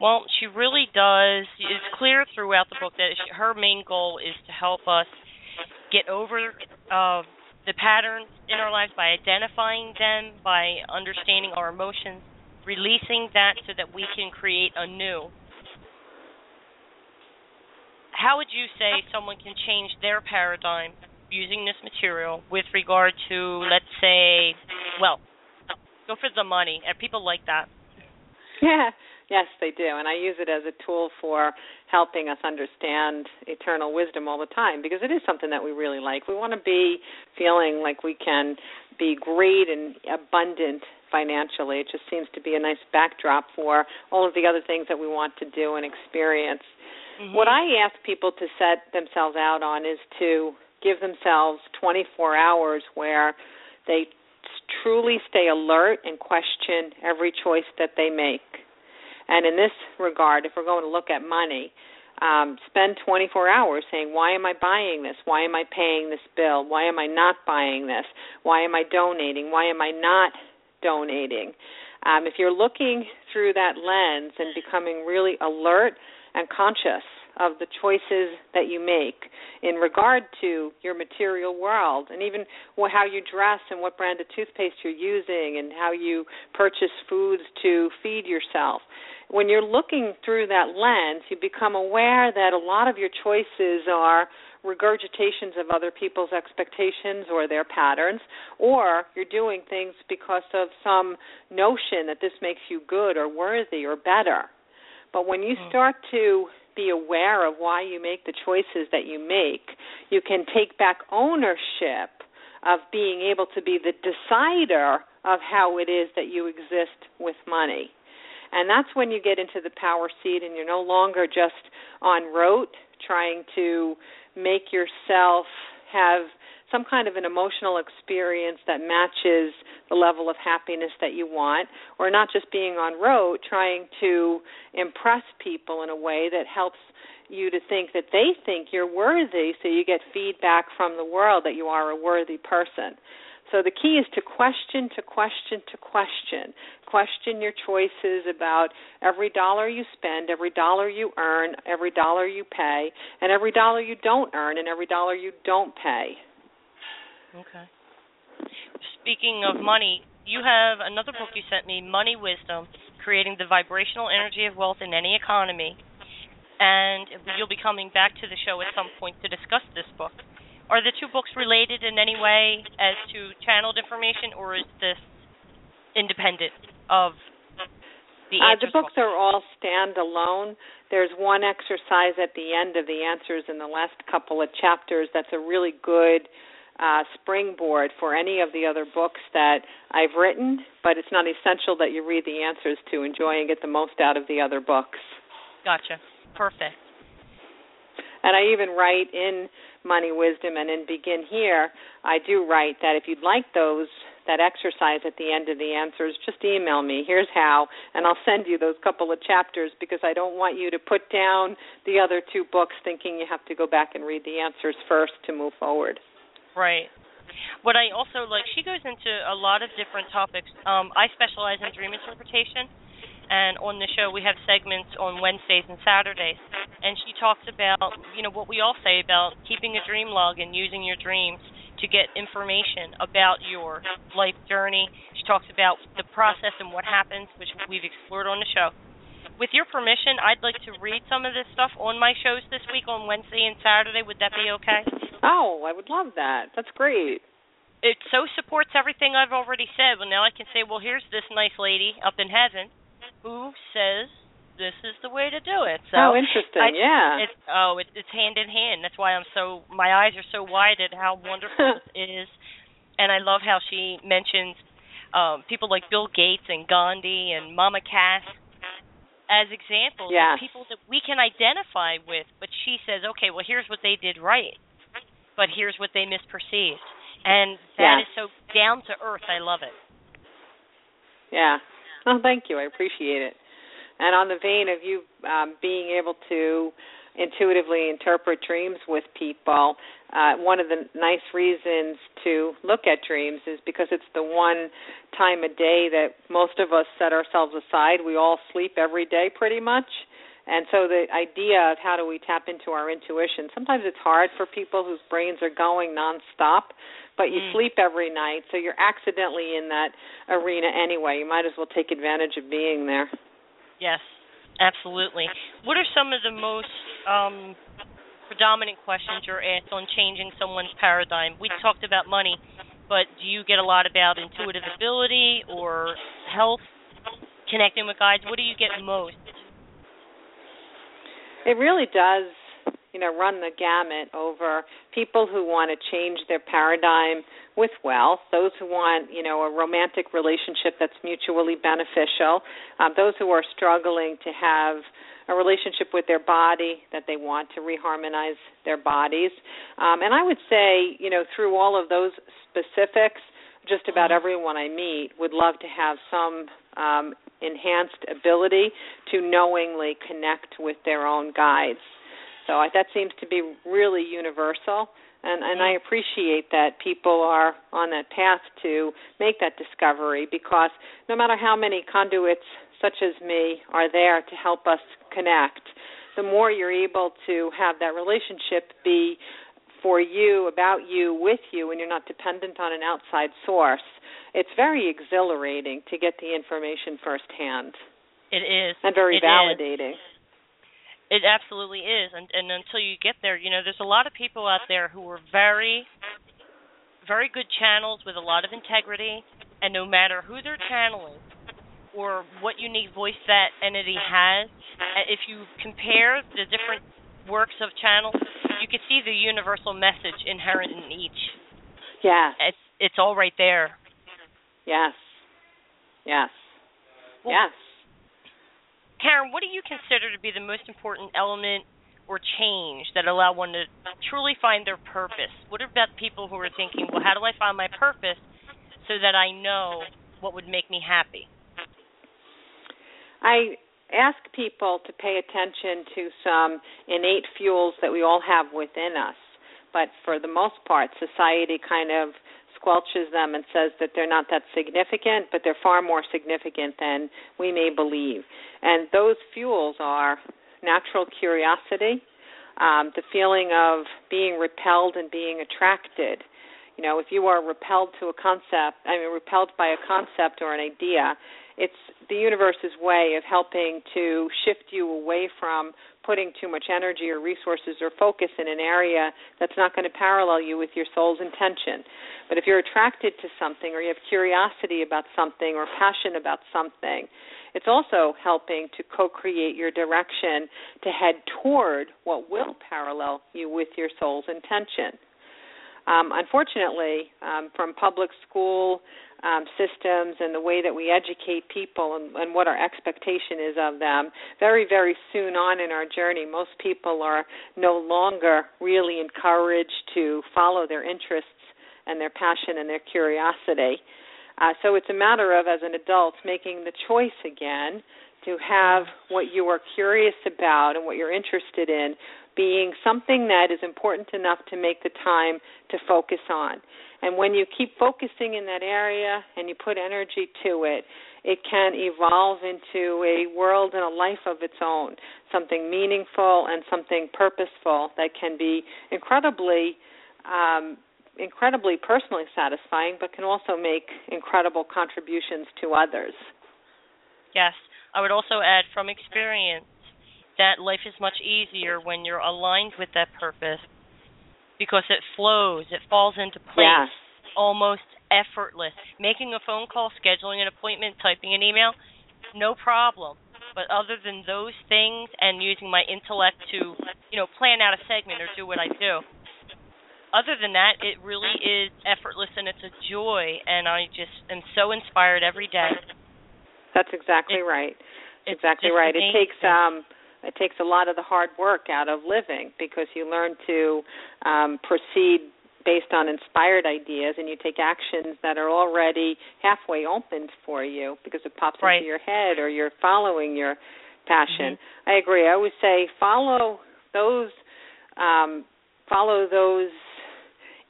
Well, she really does. It's clear throughout the book that she, her main goal is to help us get over uh, the patterns in our lives by identifying them, by understanding our emotions, releasing that so that we can create a new. How would you say someone can change their paradigm using this material with regard to, let's say, well, go for the money, and people like that. Yeah, yes, they do, and I use it as a tool for helping us understand eternal wisdom all the time because it is something that we really like. We want to be feeling like we can be great and abundant financially. It just seems to be a nice backdrop for all of the other things that we want to do and experience. Mm-hmm. What I ask people to set themselves out on is to give themselves 24 hours where they truly stay alert and question every choice that they make. And in this regard, if we're going to look at money, um, spend 24 hours saying, why am I buying this? Why am I paying this bill? Why am I not buying this? Why am I donating? Why am I not donating? Um, if you're looking through that lens and becoming really alert and conscious of the choices that you make in regard to your material world and even how you dress and what brand of toothpaste you're using and how you purchase foods to feed yourself. When you're looking through that lens, you become aware that a lot of your choices are regurgitations of other people's expectations or their patterns, or you're doing things because of some notion that this makes you good or worthy or better. But when you hmm. start to be aware of why you make the choices that you make, you can take back ownership of being able to be the decider of how it is that you exist with money. And that's when you get into the power seat and you're no longer just on rote trying to make yourself have some kind of an emotional experience that matches the level of happiness that you want, or not just being on road trying to impress people in a way that helps you to think that they think you're worthy so you get feedback from the world that you are a worthy person. So the key is to question, to question, to question. Question your choices about every dollar you spend, every dollar you earn, every dollar you pay, and every dollar you don't earn, and every dollar you don't pay. Okay. Speaking of money, you have another book you sent me, Money Wisdom Creating the Vibrational Energy of Wealth in Any Economy. And you'll be coming back to the show at some point to discuss this book. Are the two books related in any way as to channeled information, or is this independent of the uh, the books book? are all standalone. There's one exercise at the end of the answers in the last couple of chapters that's a really good uh, springboard for any of the other books that I've written, but it's not essential that you read the answers to enjoy and get the most out of the other books. Gotcha. Perfect. And I even write in Money Wisdom and in Begin Here, I do write that if you'd like those that exercise at the end of the answers, just email me. Here's how, and I'll send you those couple of chapters because I don't want you to put down the other two books thinking you have to go back and read the answers first to move forward. Right. What I also like, she goes into a lot of different topics. Um, I specialize in dream interpretation, and on the show we have segments on Wednesdays and Saturdays. And she talks about, you know, what we all say about keeping a dream log and using your dreams to get information about your life journey. She talks about the process and what happens, which we've explored on the show. With your permission, I'd like to read some of this stuff on my shows this week on Wednesday and Saturday. Would that be okay? Oh, I would love that. That's great. It so supports everything I've already said. Well, now I can say, well, here's this nice lady up in heaven who says this is the way to do it. So oh, interesting. I, yeah. It, oh, it, it's hand in hand. That's why I'm so my eyes are so wide at how wonderful it is, and I love how she mentions um, people like Bill Gates and Gandhi and Mama Cass as examples yes. of people that we can identify with. But she says, okay, well, here's what they did right but here's what they misperceived. And that yeah. is so down to earth. I love it. Yeah. Oh, thank you. I appreciate it. And on the vein of you um, being able to intuitively interpret dreams with people. Uh, one of the nice reasons to look at dreams is because it's the one time a day that most of us set ourselves aside. We all sleep every day pretty much. And so the idea of how do we tap into our intuition, sometimes it's hard for people whose brains are going nonstop, but you mm. sleep every night, so you're accidentally in that arena anyway. You might as well take advantage of being there. Yes, absolutely. What are some of the most um, predominant questions you're asked on changing someone's paradigm? We talked about money, but do you get a lot about intuitive ability or health, connecting with guides? What do you get most? It really does, you know, run the gamut over people who want to change their paradigm with wealth, those who want, you know, a romantic relationship that's mutually beneficial, um, those who are struggling to have a relationship with their body that they want to reharmonize their bodies. Um, and I would say, you know, through all of those specifics, just about mm-hmm. everyone I meet would love to have some um, enhanced ability to knowingly connect with their own guides. So I, that seems to be really universal, and and I appreciate that people are on that path to make that discovery because no matter how many conduits such as me are there to help us connect, the more you're able to have that relationship be for you, about you, with you, and you're not dependent on an outside source, it's very exhilarating to get the information firsthand. It is. And very it validating. Is. It absolutely is. And and until you get there, you know, there's a lot of people out there who are very very good channels with a lot of integrity and no matter who they're channeling or what unique voice that entity has, uh, if you compare the different works of channels, you can see the universal message inherent in each. Yeah. It's it's all right there. Yes. Yes. Well, yes. Karen, what do you consider to be the most important element or change that allow one to truly find their purpose? What about people who are thinking, well, how do I find my purpose so that I know what would make me happy? I ask people to pay attention to some innate fuels that we all have within us. But for the most part, society kind of squelches them and says that they're not that significant, but they're far more significant than we may believe. And those fuels are natural curiosity, um, the feeling of being repelled and being attracted. You know, if you are repelled to a concept, I mean, repelled by a concept or an idea, it's the universe's way of helping to shift you away from putting too much energy or resources or focus in an area that's not going to parallel you with your soul's intention. But if you're attracted to something or you have curiosity about something or passion about something, it's also helping to co create your direction to head toward what will parallel you with your soul's intention. Um, unfortunately, um, from public school um, systems and the way that we educate people and, and what our expectation is of them, very, very soon on in our journey, most people are no longer really encouraged to follow their interests and their passion and their curiosity. Uh, so it's a matter of, as an adult, making the choice again to have what you are curious about and what you're interested in being something that is important enough to make the time to focus on. And when you keep focusing in that area and you put energy to it, it can evolve into a world and a life of its own, something meaningful and something purposeful that can be incredibly um, incredibly personally satisfying, but can also make incredible contributions to others. Yes, I would also add from experience that life is much easier when you're aligned with that purpose because it flows, it falls into place yes. almost effortless. Making a phone call, scheduling an appointment, typing an email, no problem. But other than those things and using my intellect to, you know, plan out a segment or do what I do, other than that, it really is effortless and it's a joy. And I just am so inspired every day. That's exactly it, right. exactly right. It takes um it takes a lot of the hard work out of living because you learn to um, proceed based on inspired ideas and you take actions that are already halfway opened for you because it pops right. into your head or you're following your passion. Mm-hmm. I agree. I always say follow those um, follow those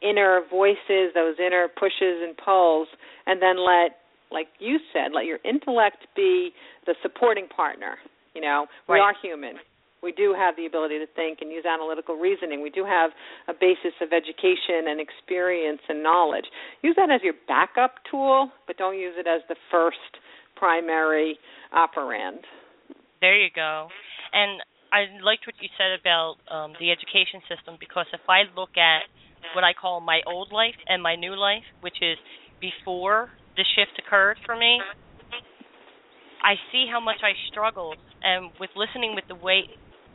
inner voices, those inner pushes and pulls, and then let, like you said, let your intellect be the supporting partner. You know, we right. are human. We do have the ability to think and use analytical reasoning. We do have a basis of education and experience and knowledge. Use that as your backup tool, but don't use it as the first primary operand. There you go. And I liked what you said about um, the education system because if I look at what I call my old life and my new life, which is before the shift occurred for me, I see how much I struggled, and with listening with the way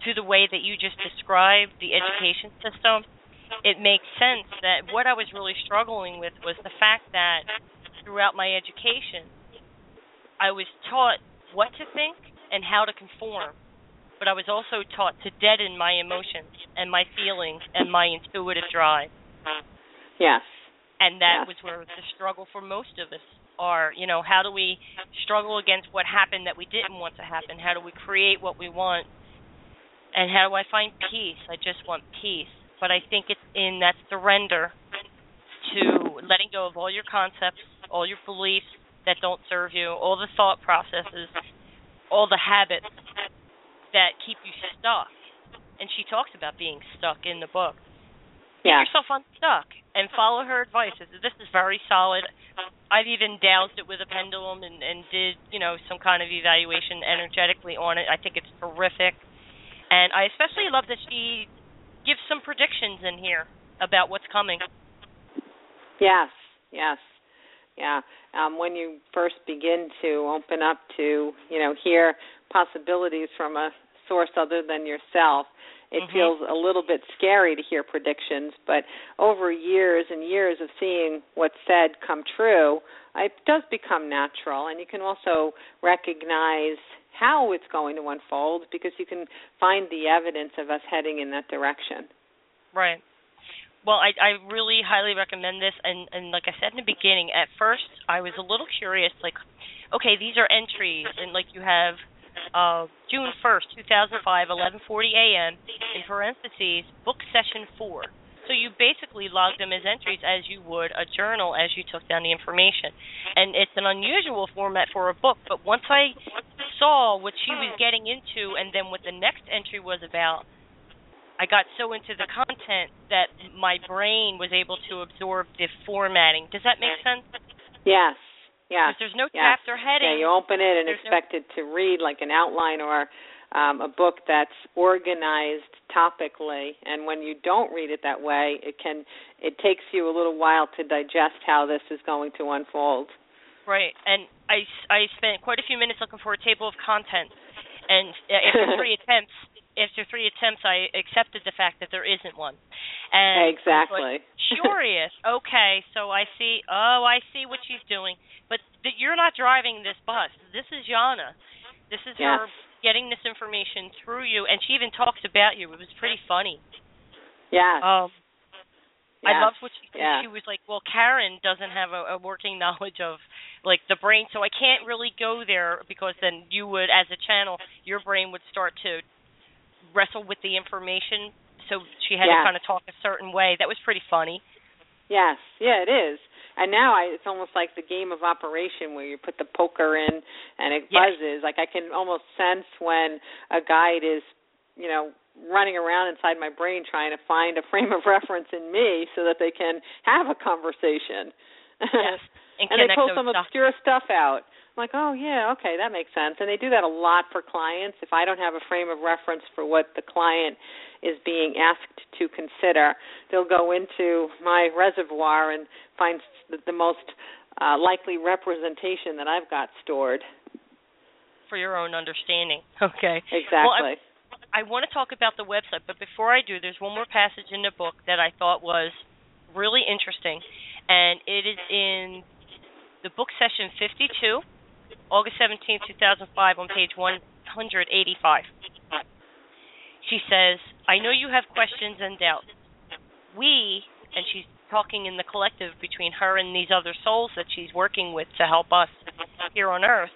to the way that you just described the education system, it makes sense that what I was really struggling with was the fact that throughout my education, I was taught what to think and how to conform but I was also taught to deaden my emotions and my feelings and my intuitive drive. Yes. And that yes. was where the struggle for most of us are. You know, how do we struggle against what happened that we didn't want to happen? How do we create what we want? And how do I find peace? I just want peace. But I think it's in that surrender to letting go of all your concepts, all your beliefs that don't serve you, all the thought processes, all the habits that keep you stuck. And she talks about being stuck in the book. Yeah. Get yourself unstuck and follow her advice. This is very solid. I've even doused it with a pendulum and, and did, you know, some kind of evaluation energetically on it. I think it's terrific. And I especially love that she gives some predictions in here about what's coming. Yes, yes. Yeah. Um, when you first begin to open up to, you know, hear possibilities from a source other than yourself, it mm-hmm. feels a little bit scary to hear predictions. But over years and years of seeing what's said come true, it does become natural. And you can also recognize how it's going to unfold because you can find the evidence of us heading in that direction. Right. Well, I I really highly recommend this and and like I said in the beginning, at first I was a little curious like okay, these are entries and like you have uh, June 1st, 2005, 11:40 a.m. in parentheses, book session 4. So you basically log them as entries as you would a journal as you took down the information. And it's an unusual format for a book, but once I saw what she was getting into and then what the next entry was about, I got so into the content that my brain was able to absorb the formatting. Does that make sense? Yes. Yeah. Because there's no yeah. chapter heading. Yeah, you open it and there's expect no... it to read like an outline or um, a book that's organized topically and when you don't read it that way it can it takes you a little while to digest how this is going to unfold right and i i spent quite a few minutes looking for a table of contents and after three attempts after three attempts i accepted the fact that there isn't one and exactly curious okay so i see oh i see what she's doing but th- you're not driving this bus this is Yana this is yes. her getting this information through you, and she even talks about you. It was pretty funny. Yeah. Um, yes. I loved what she yeah. She was like, "Well, Karen doesn't have a, a working knowledge of like the brain, so I can't really go there because then you would, as a channel, your brain would start to wrestle with the information. So she had yeah. to kind of talk a certain way. That was pretty funny. Yes, yeah, it is. And now I, it's almost like the game of operation where you put the poker in and it yes. buzzes. Like I can almost sense when a guide is, you know, running around inside my brain trying to find a frame of reference in me so that they can have a conversation. Yes. And, and they pull some obscure stuff out. I'm like, oh yeah, okay, that makes sense. And they do that a lot for clients. If I don't have a frame of reference for what the client is being asked to consider, they'll go into my reservoir and find the, the most uh, likely representation that I've got stored. For your own understanding. Okay. Exactly. Well, I, I want to talk about the website, but before I do, there's one more passage in the book that I thought was really interesting, and it is in the book session 52 August 17, 2005, on page 185. She says, I know you have questions and doubts. We, and she's talking in the collective between her and these other souls that she's working with to help us here on earth,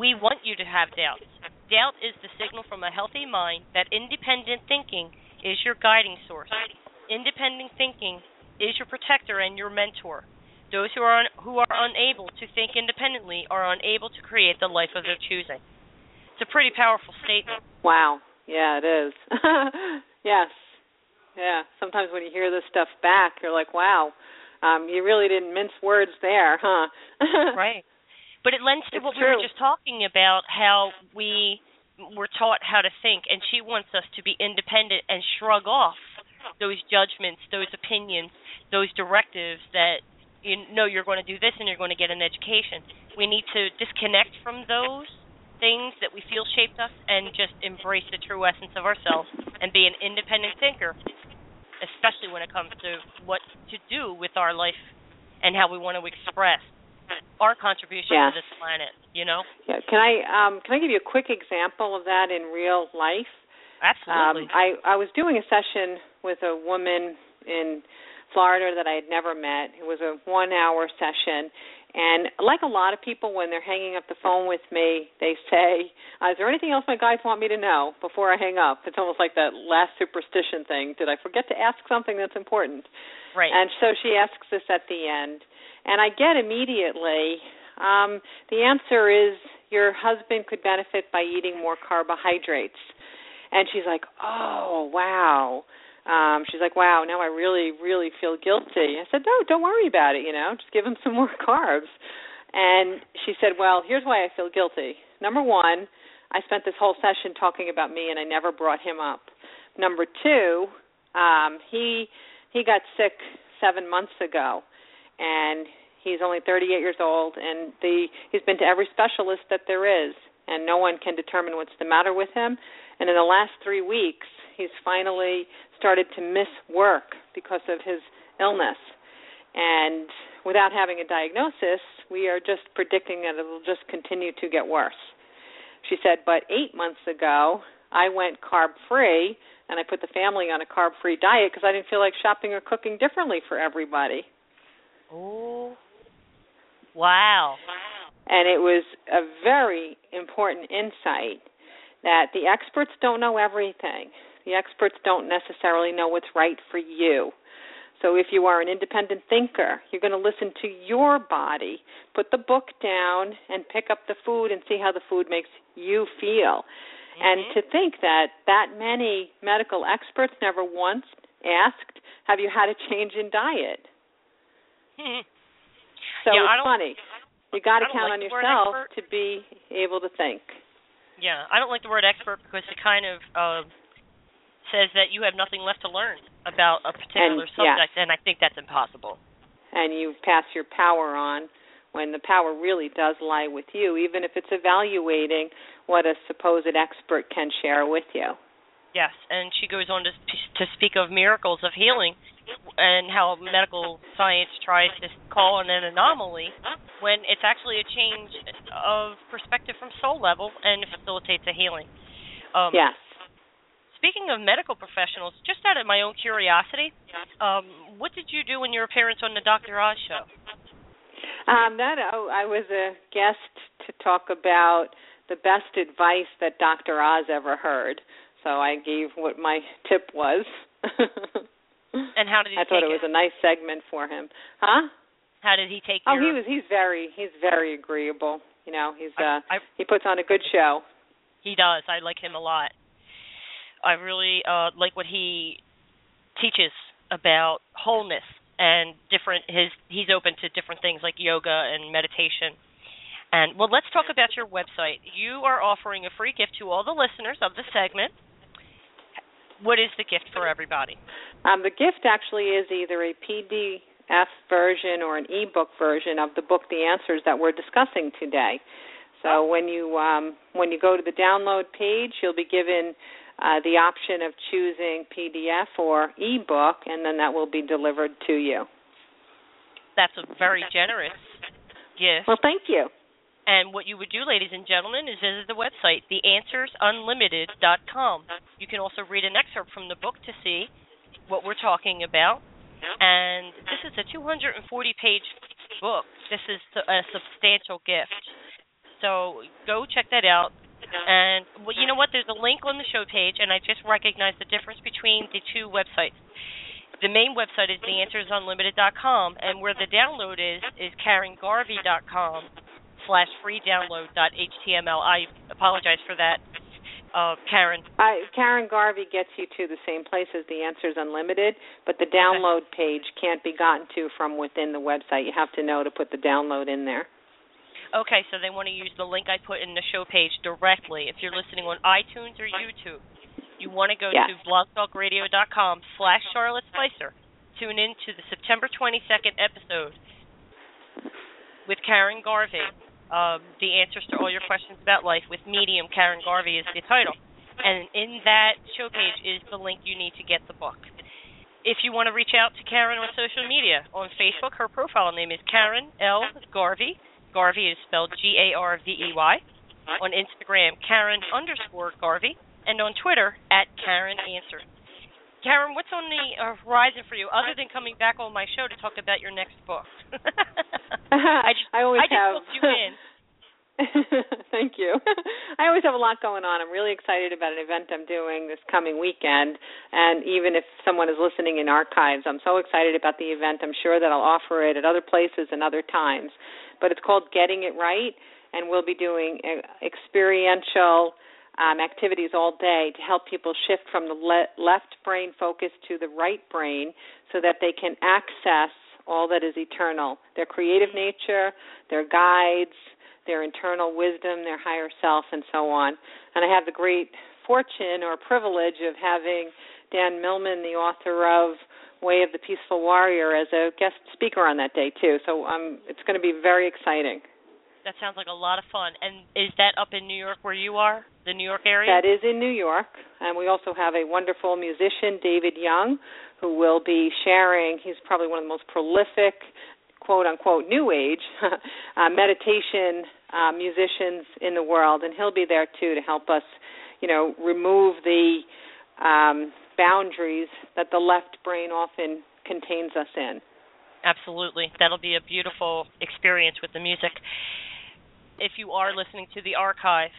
we want you to have doubts. Doubt is the signal from a healthy mind that independent thinking is your guiding source. Independent thinking is your protector and your mentor. Those who are un- who are unable to think independently are unable to create the life of their choosing. It's a pretty powerful statement. Wow. Yeah, it is. yes. Yeah. Sometimes when you hear this stuff back, you're like, "Wow, um, you really didn't mince words there, huh?" right. But it lends to It's what we were just talking about, how we were taught how to think, and she wants us to be independent and shrug off those judgments, those opinions, those directives that you know you're going to do this and you're going to get an education. We need to disconnect from those things that we feel shaped us and just embrace the true essence of ourselves and be an independent thinker, especially when it comes to what to do with our life and how we want to express our contribution to this planet, you know? Yeah. Can I um, can I give you a quick example of that in real life? Absolutely. Um, I I was doing a session with a woman in Florida that I had never met. It was a one-hour session, and like a lot of people, when they're hanging up the phone with me, they say, uh, "Is there anything else my guides want me to know before I hang up?" It's almost like that last superstition thing. Did I forget to ask something that's important? right. And so she asks this at the end, and I get immediately um, the answer is your husband could benefit by eating more carbohydrates. And she's like, "Oh, wow." Um, she's like, "Wow, now I really, really feel guilty." I said, "No, don't worry about it. You know, just give him some more carbs." And she said, "Well, here's why I feel guilty. Number one, I spent this whole session talking about me, and I never brought him up. Number two, um, he he got sick seven months ago, and he's only 38 years old, and the he's been to every specialist that there is, and no one can determine what's the matter with him. And in the last three weeks, he's finally started to miss work because of his illness. And without having a diagnosis, we are just predicting that it will just continue to get worse. She said, but eight months ago, I went carb free and I put the family on a carb free diet because I didn't feel like shopping or cooking differently for everybody. oh. Wow. And it was a very important insight that the experts don't know everything. The experts don't necessarily know what's right for you. So if you are an independent thinker, you're going to listen to your body, put the book down, and pick up the food and see how the food makes you feel. And to think that that many medical experts never once asked, "Have you had a change in diet?" Mhm. So Yeah, it's funny. You got to count like on yourself to be able to think. Yeah, I don't like the word expert because it kind of uh, says that you have nothing left to learn about a particular And- yeah. subject, and I think that's impossible. and you pass your power on when the power really does lie with you, even if it's evaluating what a supposed expert can share with you. Yes, and she goes on to to speak of miracles of healing and how medical science tries to call it an anomaly when it's actually a change of perspective from soul level and facilitates a healing. Um, yes. Speaking of medical professionals, just out of my own curiosity, um, what did you do in your appearance on the Dr. Oz show? Um, that oh, I was a guest to talk about the best advice that Dr. Oz ever heard. So I gave what my tip was. And how did he I thought it was a nice segment for him. Huh? How did he take it? Oh, your he was he's very he's very agreeable. You know, he's uh I, he puts on a good show. He does. I like him a lot. I really uh like what he teaches about wholeness and different his he's open to different things like yoga and meditation. And well, let's talk about your website. You are offering a free gift to all the listeners of the segment. What is the gift for everybody? Um, the gift actually is either a PDF version or an ebook version of the book The Answers that we're discussing today. So when you um, when you go to the download page, you'll be given uh, the option of choosing PDF or ebook, and then that will be delivered to you. That's a very generous gift. Well, thank you. And what you would do, ladies and gentlemen, is visit the website, theanswersunlimited.com. You can also read an excerpt from the book to see what we're talking about. And this is a 240 page book. This is a substantial gift. So go check that out. And well, you know what? There's a link on the show page, and I just recognized the difference between the two websites. The main website is theanswersunlimited.com, and where the download is is KarenGarvey.com slash free download dot html. I apologize for that, uh, Karen. I, Karen Garvey gets you to the same place as The Answers Unlimited, but the download page can't be gotten to from within the website. You have to know to put the download in there. Okay, so they want to use the link I put in the show page directly. If you're listening on iTunes or YouTube, you want to go yes. to blogtalkradio.com slash Charlotte Spicer. Tune in to the September 22nd episode with Karen Garvey. Um, the answers to all your questions about life with medium Karen Garvey is the title. And in that show page is the link you need to get the book. If you want to reach out to Karen on social media, on Facebook, her profile name is Karen L. Garvey. Garvey is spelled G A R V E Y. On Instagram, Karen underscore Garvey and on Twitter at Karen Answer. Karen, what's on the uh, horizon for you other than coming back on my show to talk about your next book? I just, I always I just have. booked you in. Thank you. I always have a lot going on. I'm really excited about an event I'm doing this coming weekend. And even if someone is listening in archives, I'm so excited about the event. I'm sure that I'll offer it at other places and other times. But it's called Getting It Right, and we'll be doing uh, experiential um, activities all day to help people shift from the le- left brain focus to the right brain so that they can access all that is eternal their creative nature, their guides, their internal wisdom, their higher self, and so on. And I have the great fortune or privilege of having Dan Millman, the author of Way of the Peaceful Warrior, as a guest speaker on that day, too. So um, it's going to be very exciting. That sounds like a lot of fun. And is that up in New York where you are, the New York area? That is in New York. And we also have a wonderful musician, David Young, who will be sharing. He's probably one of the most prolific, quote unquote, new age uh, meditation uh, musicians in the world. And he'll be there too to help us, you know, remove the um, boundaries that the left brain often contains us in. Absolutely. That'll be a beautiful experience with the music. If you are listening to the archive,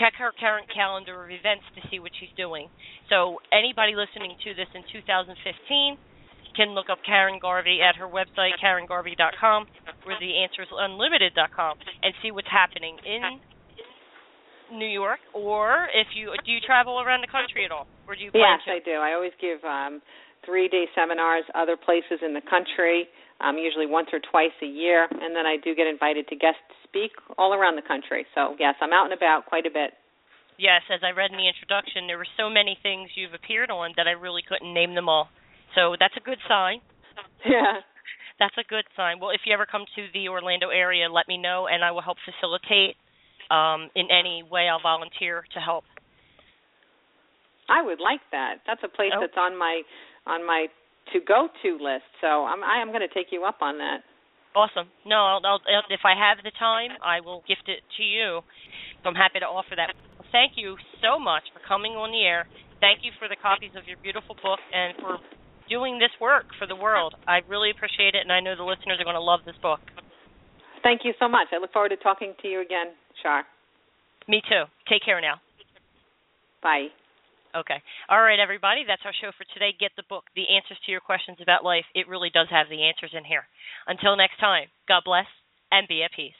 check her current calendar of events to see what she's doing. So, anybody listening to this in 2015 can look up Karen Garvey at her website, KarenGarvey.com, or TheAnswersUnlimited.com, and see what's happening in New York. Or if you do you travel around the country at all, or do you plan yes, to? I do. I always give um, three-day seminars other places in the country, um, usually once or twice a year, and then I do get invited to guest speak all around the country. So yes, I'm out and about quite a bit. Yes, as I read in the introduction, there were so many things you've appeared on that I really couldn't name them all. So that's a good sign. Yeah. That's a good sign. Well, if you ever come to the Orlando area, let me know, and I will help facilitate. Um, in any way, I'll volunteer to help. I would like that. That's a place Oh. that's on my on my to go to list. So I'm I am going to take you up on that. Awesome. No, I'll, I'll, if I have the time, I will gift it to you. So I'm happy to offer that. Thank you so much for coming on the air. Thank you for the copies of your beautiful book and for doing this work for the world. I really appreciate it, and I know the listeners are going to love this book. Thank you so much. I look forward to talking to you again, Char. Me too. Take care now. Bye. Okay. All right, everybody. That's our show for today. Get the book, The Answers to Your Questions About Life. It really does have the answers in here. Until next time, God bless and be at peace.